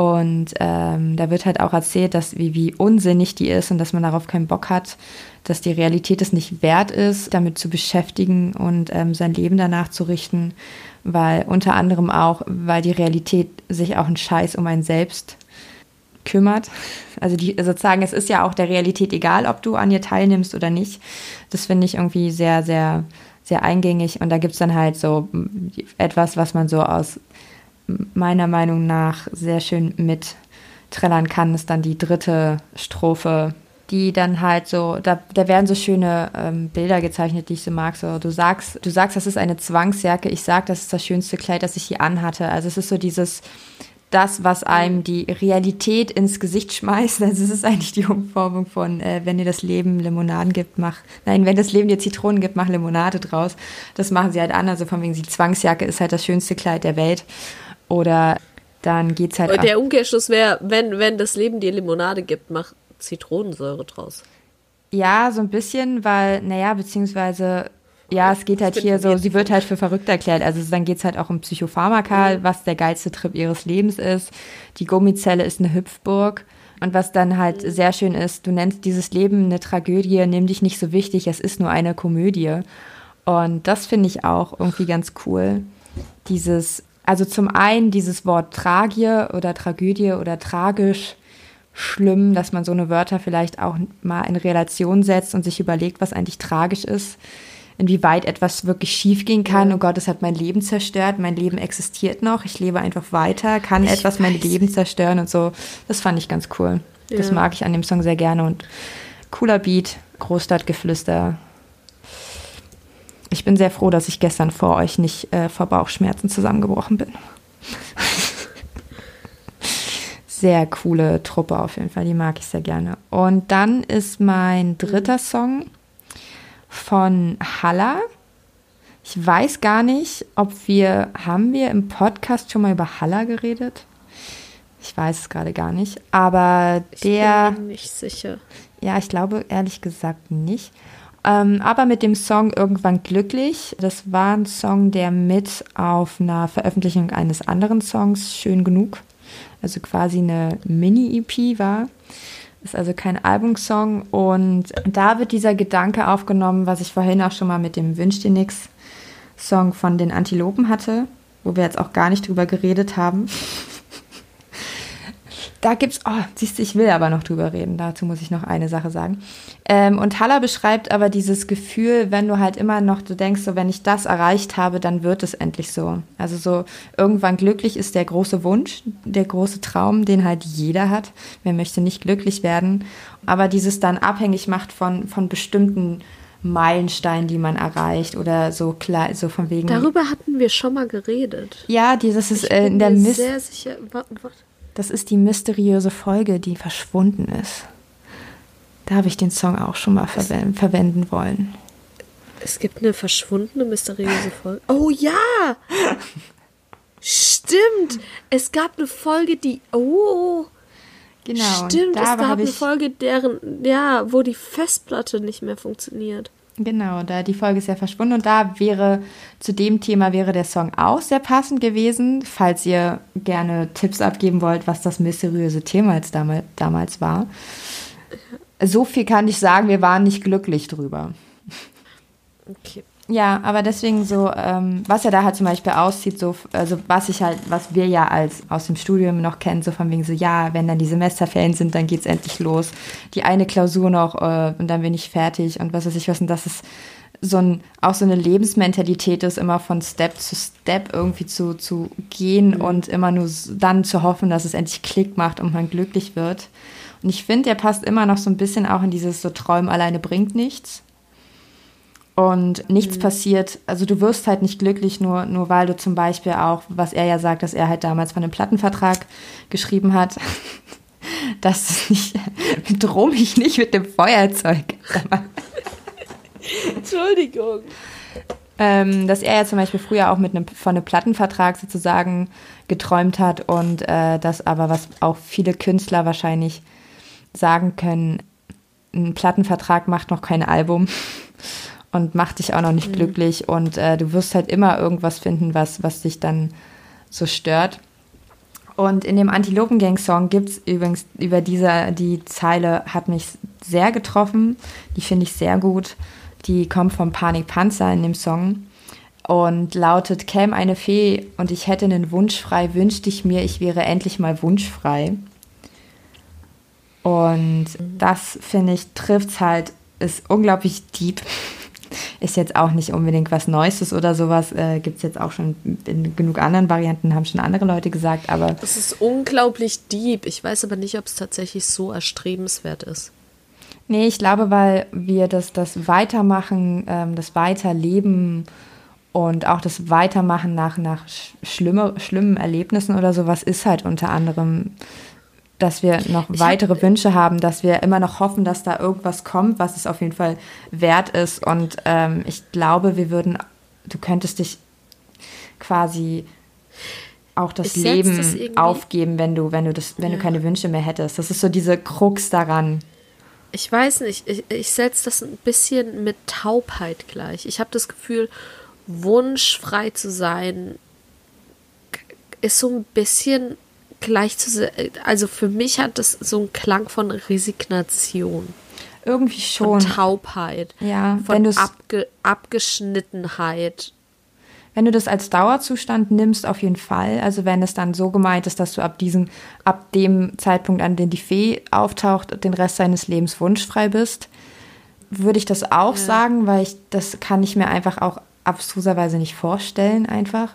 Und ähm, da wird halt auch erzählt, dass wie, wie unsinnig die ist und dass man darauf keinen Bock hat, dass die Realität es nicht wert ist, damit zu beschäftigen und ähm, sein Leben danach zu richten, weil unter anderem auch, weil die Realität sich auch einen Scheiß um einen selbst kümmert. Also die, sozusagen, es ist ja auch der Realität egal, ob du an ihr teilnimmst oder nicht. Das finde ich irgendwie sehr, sehr, sehr eingängig. Und da gibt es dann halt so etwas, was man so aus meiner Meinung nach sehr schön mitträllern kann, ist dann die dritte Strophe, die dann halt so, da, da werden so schöne ähm, Bilder gezeichnet, die ich so mag. So, du sagst, du sagst, das ist eine Zwangsjacke, ich sag, das ist das schönste Kleid, das ich je anhatte. Also es ist so dieses, das, was einem die Realität ins Gesicht schmeißt. Also es ist eigentlich die Umformung von, äh, wenn dir das Leben Limonaden gibt, mach, nein, wenn das Leben dir Zitronen gibt, mach Limonade draus. Das machen sie halt an. Also von wegen, die Zwangsjacke ist halt das schönste Kleid der Welt. Oder dann geht's halt. Der Umkehrschluss wäre, wenn, wenn das Leben dir Limonade gibt, mach Zitronensäure draus. Ja, so ein bisschen, weil, naja, beziehungsweise, ja, es geht halt hier so, sie wird halt für verrückt erklärt. Also dann geht's halt auch um Psychopharmaka, mhm. was der geilste Trip ihres Lebens ist. Die Gummizelle ist eine Hüpfburg. Und was dann halt mhm. sehr schön ist, du nennst dieses Leben eine Tragödie, nimm dich nicht so wichtig, es ist nur eine Komödie. Und das finde ich auch irgendwie ganz cool. Dieses, also zum einen dieses Wort Tragie oder Tragödie oder tragisch, schlimm, dass man so eine Wörter vielleicht auch mal in Relation setzt und sich überlegt, was eigentlich tragisch ist. inwieweit etwas wirklich schiefgehen kann. Oh Gott, es hat mein Leben zerstört, mein Leben existiert noch, ich lebe einfach weiter, kann ich etwas mein Leben zerstören und so. Das fand ich ganz cool. Ja. Das mag ich an dem Song sehr gerne und cooler Beat, Großstadtgeflüster. Ich bin sehr froh, dass ich gestern vor euch nicht äh, vor Bauchschmerzen zusammengebrochen bin. sehr coole Truppe auf jeden Fall, die mag ich sehr gerne. Und dann ist mein dritter Song von Halla. Ich weiß gar nicht, ob wir, haben wir im Podcast schon mal über Halla geredet? Ich weiß es gerade gar nicht. Aber der. Ich bin mir nicht sicher. Ja, ich glaube ehrlich gesagt nicht. Ähm, aber mit dem Song Irgendwann glücklich. Das war ein Song, der mit auf einer Veröffentlichung eines anderen Songs Schön genug also quasi eine Mini-EP war. Ist also kein Albumsong. Und da wird dieser Gedanke aufgenommen, was ich vorhin auch schon mal mit dem Wünsch dir nix Song von den Antilopen hatte, wo wir jetzt auch gar nicht drüber geredet haben. Da gibt's, oh, siehst du, ich will aber noch drüber reden. Dazu muss ich noch eine Sache sagen. Ähm, und Haller beschreibt aber dieses Gefühl, wenn du halt immer noch, du denkst so, wenn ich das erreicht habe, dann wird es endlich so. Also so irgendwann glücklich ist der große Wunsch, der große Traum, den halt jeder hat. Wer möchte nicht glücklich werden? Aber dieses dann abhängig macht von, von bestimmten Meilensteinen, die man erreicht oder so klar, so von wegen. Darüber hatten wir schon mal geredet. Ja, dieses ist in der Mist. Sehr sicher. Warte, warte. Das ist die mysteriöse Folge, die verschwunden ist. Da habe ich den Song auch schon mal verwenden, verwenden wollen. Es gibt eine verschwundene mysteriöse Folge. Oh ja! Stimmt! Es gab eine Folge, die. Oh! Genau. Stimmt, es gab eine Folge, deren, ja, wo die Festplatte nicht mehr funktioniert. Genau, da die Folge ist ja verschwunden und da wäre zu dem Thema wäre der Song auch sehr passend gewesen, falls ihr gerne Tipps abgeben wollt, was das mysteriöse Thema jetzt damals, damals war. So viel kann ich sagen, wir waren nicht glücklich drüber. Okay. Ja, aber deswegen so, ähm, was er da halt zum Beispiel aussieht, so, also was ich halt, was wir ja als aus dem Studium noch kennen, so von wegen so, ja, wenn dann die Semesterferien sind, dann geht's endlich los. Die eine Klausur noch äh, und dann bin ich fertig und was weiß ich was. Und das ist so ein, auch so eine Lebensmentalität ist, immer von Step zu Step irgendwie zu, zu gehen mhm. und immer nur dann zu hoffen, dass es endlich Klick macht und man glücklich wird. Und ich finde, der passt immer noch so ein bisschen auch in dieses so Träumen alleine bringt nichts und nichts mhm. passiert. Also du wirst halt nicht glücklich, nur, nur weil du zum Beispiel auch, was er ja sagt, dass er halt damals von einem Plattenvertrag geschrieben hat, dass nicht, droh mich nicht mit dem Feuerzeug. Entschuldigung. Ähm, dass er ja zum Beispiel früher auch mit einem, von einem Plattenvertrag sozusagen geträumt hat und äh, das aber, was auch viele Künstler wahrscheinlich sagen können, ein Plattenvertrag macht noch kein Album und macht dich auch noch nicht mhm. glücklich und äh, du wirst halt immer irgendwas finden, was, was dich dann so stört. Und in dem Antilopengang-Song gibt es übrigens über diese, die Zeile hat mich sehr getroffen, die finde ich sehr gut. Die kommt vom Panik Panzer in dem Song und lautet: Käm eine Fee und ich hätte einen Wunsch frei, wünschte ich mir, ich wäre endlich mal wunschfrei. Und mhm. das finde ich trifft halt, ist unglaublich deep ist jetzt auch nicht unbedingt was Neues oder sowas. Äh, Gibt es jetzt auch schon in genug anderen Varianten, haben schon andere Leute gesagt, aber. Es ist unglaublich deep. Ich weiß aber nicht, ob es tatsächlich so erstrebenswert ist. Nee, ich glaube, weil wir das, das Weitermachen, ähm, das Weiterleben und auch das Weitermachen nach, nach schlimme, schlimmen Erlebnissen oder sowas ist halt unter anderem dass wir noch weitere hab, Wünsche haben, dass wir immer noch hoffen, dass da irgendwas kommt, was es auf jeden Fall wert ist. Und ähm, ich glaube, wir würden, du könntest dich quasi auch das Leben das aufgeben, wenn du, wenn du das, wenn ja. du keine Wünsche mehr hättest. Das ist so diese Krux daran. Ich weiß nicht, ich, ich setze das ein bisschen mit Taubheit gleich. Ich habe das Gefühl, wunschfrei zu sein, ist so ein bisschen gleich zu. Also für mich hat das so einen Klang von Resignation. Irgendwie schon. Von Taubheit. Ja, von wenn Abge Abgeschnittenheit. Wenn du das als Dauerzustand nimmst, auf jeden Fall. Also wenn es dann so gemeint ist, dass du ab diesem, ab dem Zeitpunkt, an dem die Fee auftaucht, den Rest deines Lebens wunschfrei bist, würde ich das auch ja. sagen, weil ich das kann ich mir einfach auch abstruserweise nicht vorstellen einfach.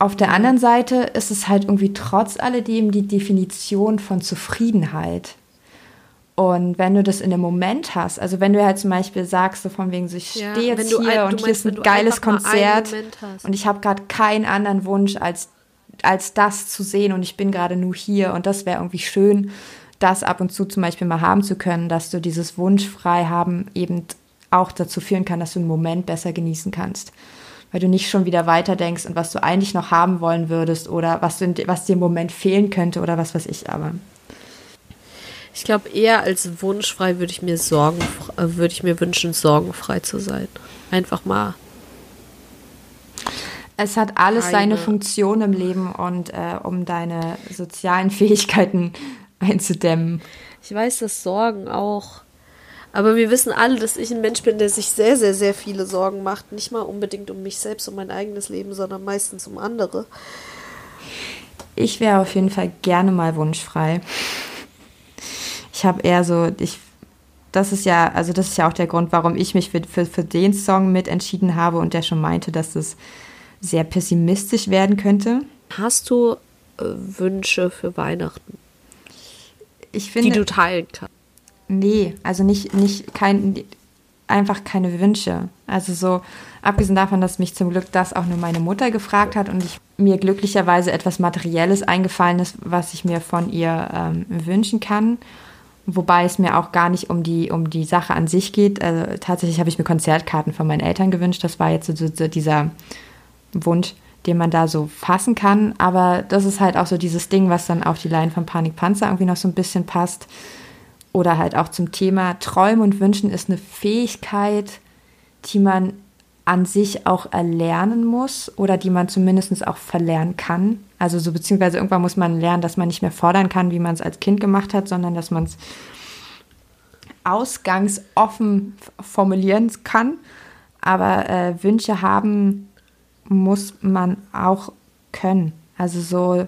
Auf der anderen Seite ist es halt irgendwie trotz alledem die Definition von Zufriedenheit. Und wenn du das in einem Moment hast, also wenn du halt zum Beispiel sagst, so von wegen, so ich ja, stehe jetzt hier ein, und hier ist ein geiles Konzert und ich habe gerade keinen anderen Wunsch als, als das zu sehen und ich bin gerade nur hier und das wäre irgendwie schön, das ab und zu zum Beispiel mal haben zu können, dass du dieses Wunschfrei haben eben auch dazu führen kann, dass du einen Moment besser genießen kannst. Weil du nicht schon wieder weiterdenkst und was du eigentlich noch haben wollen würdest oder was, du, was dir im Moment fehlen könnte oder was weiß ich aber. Ich glaube, eher als wunschfrei würde ich mir sorgen, äh, würde ich mir wünschen, sorgenfrei zu sein. Einfach mal. Es hat alles Keine. seine Funktion im Leben und äh, um deine sozialen Fähigkeiten einzudämmen. Ich weiß, dass Sorgen auch. Aber wir wissen alle, dass ich ein Mensch bin, der sich sehr, sehr, sehr viele Sorgen macht. Nicht mal unbedingt um mich selbst, um mein eigenes Leben, sondern meistens um andere. Ich wäre auf jeden Fall gerne mal wunschfrei. Ich habe eher so, ich, das ist ja, also das ist ja auch der Grund, warum ich mich für, für, für den Song mit entschieden habe und der schon meinte, dass das sehr pessimistisch werden könnte. Hast du äh, Wünsche für Weihnachten? ich finde. Die du teilen kannst. Nee, also nicht, nicht kein, einfach keine Wünsche. Also so, abgesehen davon, dass mich zum Glück das auch nur meine Mutter gefragt hat und ich mir glücklicherweise etwas Materielles eingefallen ist, was ich mir von ihr ähm, wünschen kann. Wobei es mir auch gar nicht um die, um die Sache an sich geht. Also tatsächlich habe ich mir Konzertkarten von meinen Eltern gewünscht. Das war jetzt so, so dieser Wunsch, den man da so fassen kann. Aber das ist halt auch so dieses Ding, was dann auf die Line von Panik Panzer irgendwie noch so ein bisschen passt. Oder halt auch zum Thema Träumen und Wünschen ist eine Fähigkeit, die man an sich auch erlernen muss oder die man zumindest auch verlernen kann. Also so beziehungsweise irgendwann muss man lernen, dass man nicht mehr fordern kann, wie man es als Kind gemacht hat, sondern dass man es ausgangsoffen formulieren kann. Aber äh, Wünsche haben muss man auch können. Also so,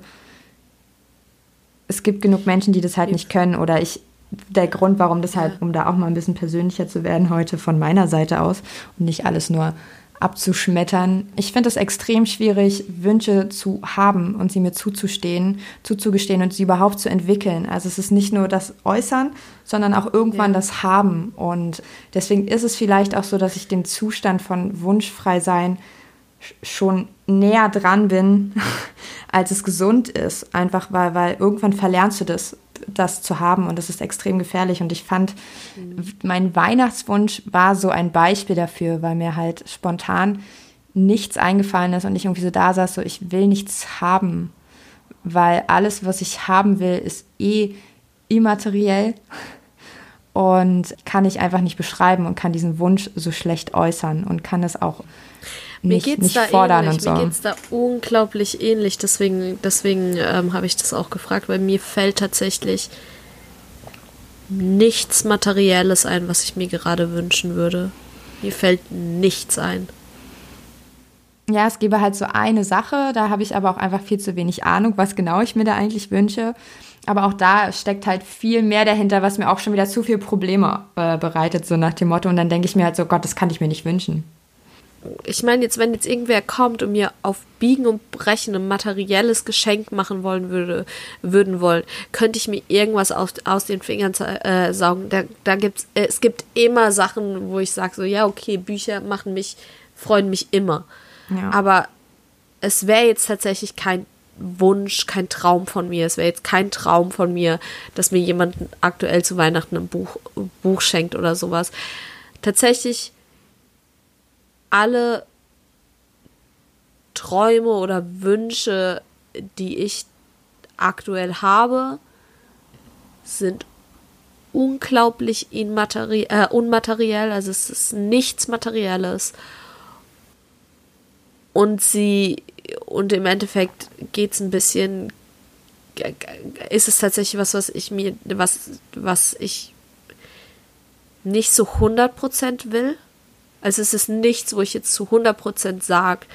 es gibt genug Menschen, die das halt nicht können. Oder ich, der Grund, warum das halt, um da auch mal ein bisschen persönlicher zu werden, heute von meiner Seite aus und nicht alles nur abzuschmettern. Ich finde es extrem schwierig, Wünsche zu haben und sie mir zuzustehen, zuzugestehen und sie überhaupt zu entwickeln. Also es ist nicht nur das Äußern, sondern auch irgendwann ja. das Haben. Und deswegen ist es vielleicht auch so, dass ich den Zustand von Wunschfrei sein schon näher dran bin, als es gesund ist. Einfach weil, weil irgendwann verlernst du das, das zu haben und das ist extrem gefährlich. Und ich fand, mein Weihnachtswunsch war so ein Beispiel dafür, weil mir halt spontan nichts eingefallen ist und ich irgendwie so da saß, so ich will nichts haben, weil alles, was ich haben will, ist eh immateriell und kann ich einfach nicht beschreiben und kann diesen Wunsch so schlecht äußern und kann es auch mir nicht, geht's nicht da fordern ähnlich. und so. Mir geht es da unglaublich ähnlich. Deswegen, deswegen ähm, habe ich das auch gefragt, weil mir fällt tatsächlich nichts Materielles ein, was ich mir gerade wünschen würde. Mir fällt nichts ein. Ja, es gäbe halt so eine Sache, da habe ich aber auch einfach viel zu wenig Ahnung, was genau ich mir da eigentlich wünsche. Aber auch da steckt halt viel mehr dahinter, was mir auch schon wieder zu viel Probleme äh, bereitet, so nach dem Motto. Und dann denke ich mir halt so, Gott, das kann ich mir nicht wünschen ich meine jetzt, wenn jetzt irgendwer kommt und mir auf Biegen und Brechen ein materielles Geschenk machen wollen würde, würden wollen, könnte ich mir irgendwas aus, aus den Fingern äh, saugen. Da, da gibt's, äh, es gibt immer Sachen, wo ich sage so, ja, okay, Bücher machen mich, freuen mich immer. Ja. Aber es wäre jetzt tatsächlich kein Wunsch, kein Traum von mir. Es wäre jetzt kein Traum von mir, dass mir jemand aktuell zu Weihnachten ein Buch, Buch schenkt oder sowas. Tatsächlich alle Träume oder Wünsche, die ich aktuell habe, sind unglaublich äh, unmateriell, also es ist nichts Materielles. Und sie, und im Endeffekt geht es ein bisschen, ist es tatsächlich was, was ich mir, was, was ich nicht so 100% will. Also es ist nichts, wo ich jetzt zu 100% sage,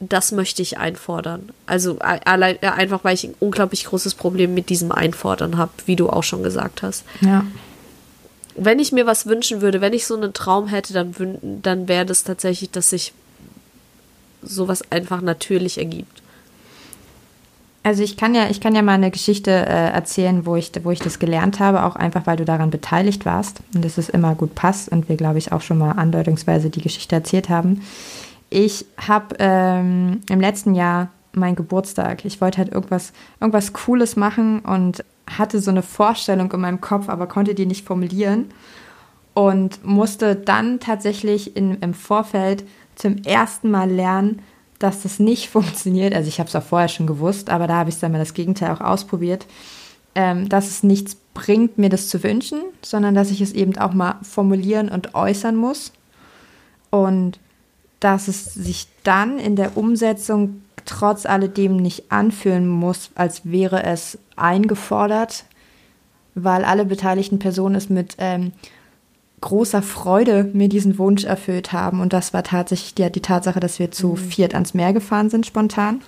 das möchte ich einfordern. Also allein, einfach, weil ich ein unglaublich großes Problem mit diesem Einfordern habe, wie du auch schon gesagt hast. Ja. wenn ich mir was wünschen würde, wenn ich so einen Traum hätte, dann, dann wäre das tatsächlich, dass sich sowas einfach natürlich ergibt. Also ich kann ja, ich kann ja mal eine Geschichte äh, erzählen, wo ich, wo ich das gelernt habe, auch einfach, weil du daran beteiligt warst und dass es immer gut passt und wir, glaube ich, auch schon mal andeutungsweise die Geschichte erzählt haben. Ich habe ähm, im letzten Jahr meinen Geburtstag. Ich wollte halt irgendwas, irgendwas Cooles machen und hatte so eine Vorstellung in meinem Kopf, aber konnte die nicht formulieren und musste dann tatsächlich in, im Vorfeld zum ersten Mal lernen, dass das nicht funktioniert. Also ich habe es auch vorher schon gewusst, aber da habe ich dann mal das Gegenteil auch ausprobiert, ähm, dass es nichts bringt, mir das zu wünschen, sondern dass ich es eben auch mal formulieren und äußern muss. Und dass es sich dann in der Umsetzung trotz alledem nicht anfühlen muss, als wäre es eingefordert, weil alle beteiligten Personen es mit ähm, großer Freude mir diesen Wunsch erfüllt haben. Und das war tatsächlich die, die Tatsache, dass wir zu mhm. viert ans Meer gefahren sind spontan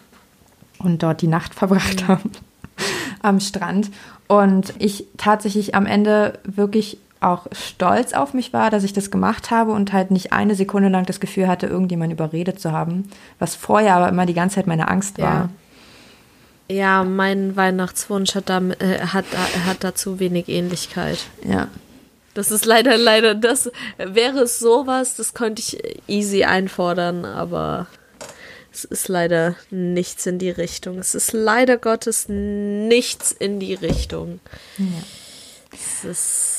und dort die Nacht verbracht mhm. haben am Strand. Und ich tatsächlich am Ende wirklich auch stolz auf mich war, dass ich das gemacht habe und halt nicht eine Sekunde lang das Gefühl hatte, irgendjemand überredet zu haben, was vorher aber immer die ganze Zeit meine Angst war. Ja, ja mein Weihnachtswunsch hat, da, äh, hat, hat dazu wenig Ähnlichkeit. Ja. Das ist leider, leider, das wäre es sowas, das könnte ich easy einfordern, aber es ist leider nichts in die Richtung. Es ist leider Gottes nichts in die Richtung. Ja.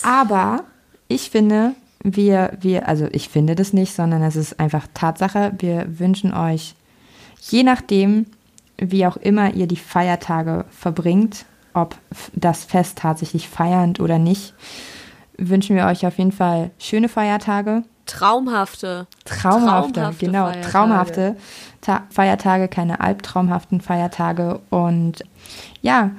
aber ich finde, wir, wir, also ich finde das nicht, sondern es ist einfach Tatsache. Wir wünschen euch, je nachdem, wie auch immer ihr die Feiertage verbringt, ob das Fest tatsächlich feiernd oder nicht, wünschen wir euch auf jeden Fall schöne Feiertage. Traumhafte. Traumhafte, traumhafte genau. Feiertage. Traumhafte Ta Feiertage, keine albtraumhaften Feiertage. Und ja,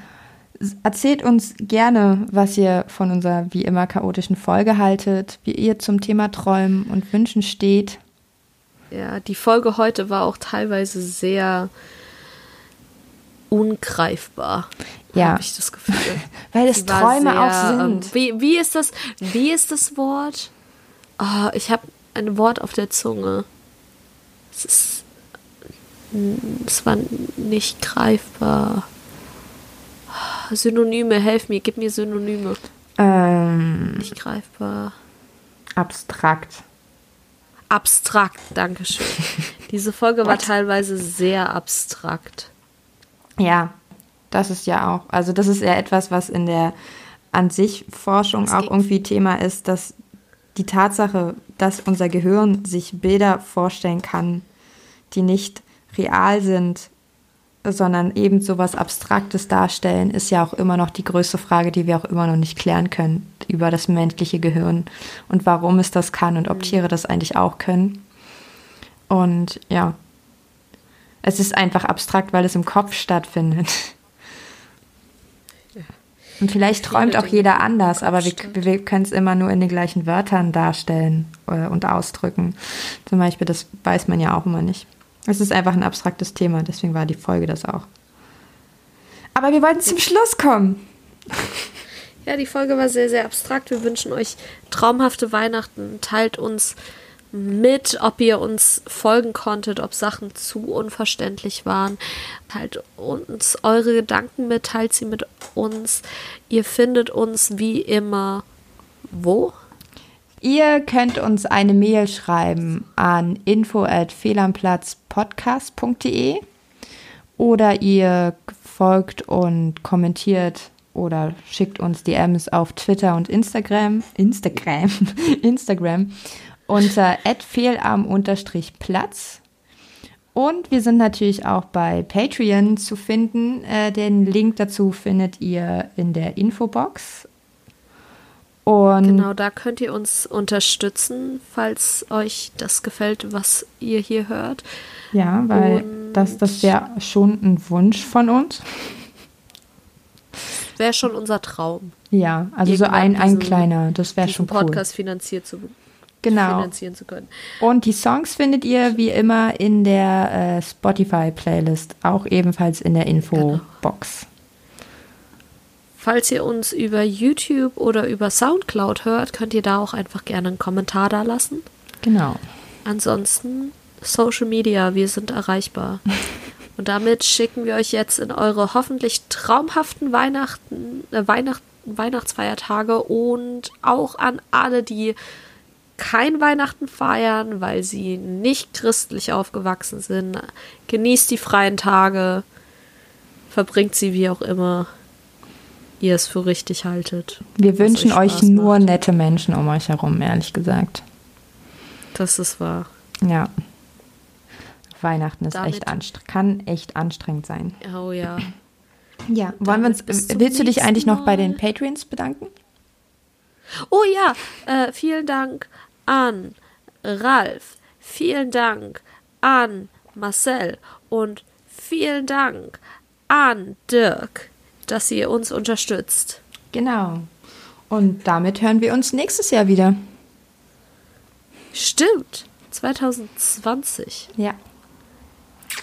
erzählt uns gerne, was ihr von unserer wie immer chaotischen Folge haltet, wie ihr zum Thema Träumen und Wünschen steht. Ja, die Folge heute war auch teilweise sehr ungreifbar. Ja. Habe ich das Gefühl. Weil es Träume sehr, auch sind. Ähm, wie, wie, ist das, wie ist das Wort? Oh, ich habe ein Wort auf der Zunge. Es ist. Es war nicht greifbar. Synonyme, helf mir, gib mir Synonyme. Ähm, nicht greifbar. Abstrakt. Abstrakt, danke schön. Diese Folge war teilweise sehr abstrakt. Ja, das ist ja auch, also das ist ja etwas, was in der an sich Forschung auch irgendwie Thema ist, dass die Tatsache, dass unser Gehirn sich Bilder vorstellen kann, die nicht real sind, sondern eben so was Abstraktes darstellen, ist ja auch immer noch die größte Frage, die wir auch immer noch nicht klären können über das menschliche Gehirn und warum es das kann und ob mhm. Tiere das eigentlich auch können. Und ja, es ist einfach abstrakt, weil es im Kopf stattfindet. Und vielleicht träumt auch jeder anders, aber wir, wir können es immer nur in den gleichen Wörtern darstellen äh, und ausdrücken. Zum Beispiel, das weiß man ja auch immer nicht. Es ist einfach ein abstraktes Thema, deswegen war die Folge das auch. Aber wir wollten zum Schluss kommen. Ja, die Folge war sehr, sehr abstrakt. Wir wünschen euch traumhafte Weihnachten. Teilt uns mit, ob ihr uns folgen konntet, ob Sachen zu unverständlich waren. Teilt uns eure Gedanken mit, teilt sie mit uns. Ihr findet uns wie immer wo? Ihr könnt uns eine Mail schreiben an info@fehlamplatzpodcast.de oder ihr folgt und kommentiert oder schickt uns DMs auf Twitter und Instagram, Instagram, Instagram unter fehlarm-platz. Und wir sind natürlich auch bei Patreon zu finden. Äh, den Link dazu findet ihr in der Infobox. Und genau, da könnt ihr uns unterstützen, falls euch das gefällt, was ihr hier hört. Ja, weil Und das, das wäre schon ein Wunsch von uns. Wäre schon unser Traum. Ja, also Irgendwann so ein, ein kleiner, das wäre schon cool. Podcast finanziert zu genau. finanzieren zu können. Und die Songs findet ihr wie immer in der äh, Spotify-Playlist, auch ebenfalls in der Infobox. Genau. Falls ihr uns über YouTube oder über Soundcloud hört, könnt ihr da auch einfach gerne einen Kommentar da lassen. Genau. Ansonsten Social Media, wir sind erreichbar. Und damit schicken wir euch jetzt in eure hoffentlich traumhaften Weihnachten, äh, Weihnacht, Weihnachtsfeiertage und auch an alle, die kein Weihnachten feiern, weil sie nicht christlich aufgewachsen sind. Genießt die freien Tage, verbringt sie wie auch immer ihr es für richtig haltet. Wir wünschen euch, euch nur macht. nette Menschen um euch herum, ehrlich gesagt. Das ist wahr. Ja. Weihnachten ist Damit echt anstrengend, kann echt anstrengend sein. Oh ja. Ja, wollen wir uns, willst du dich eigentlich noch bei den Patreons bedanken? Oh ja, äh, vielen Dank an Ralf, vielen Dank an Marcel und vielen Dank an Dirk, dass ihr uns unterstützt. Genau. Und damit hören wir uns nächstes Jahr wieder. Stimmt. 2020. Ja.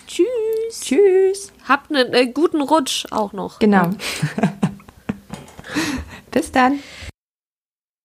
Tschüss. Tschüss. Habt einen äh, guten Rutsch auch noch. Genau. Bis dann.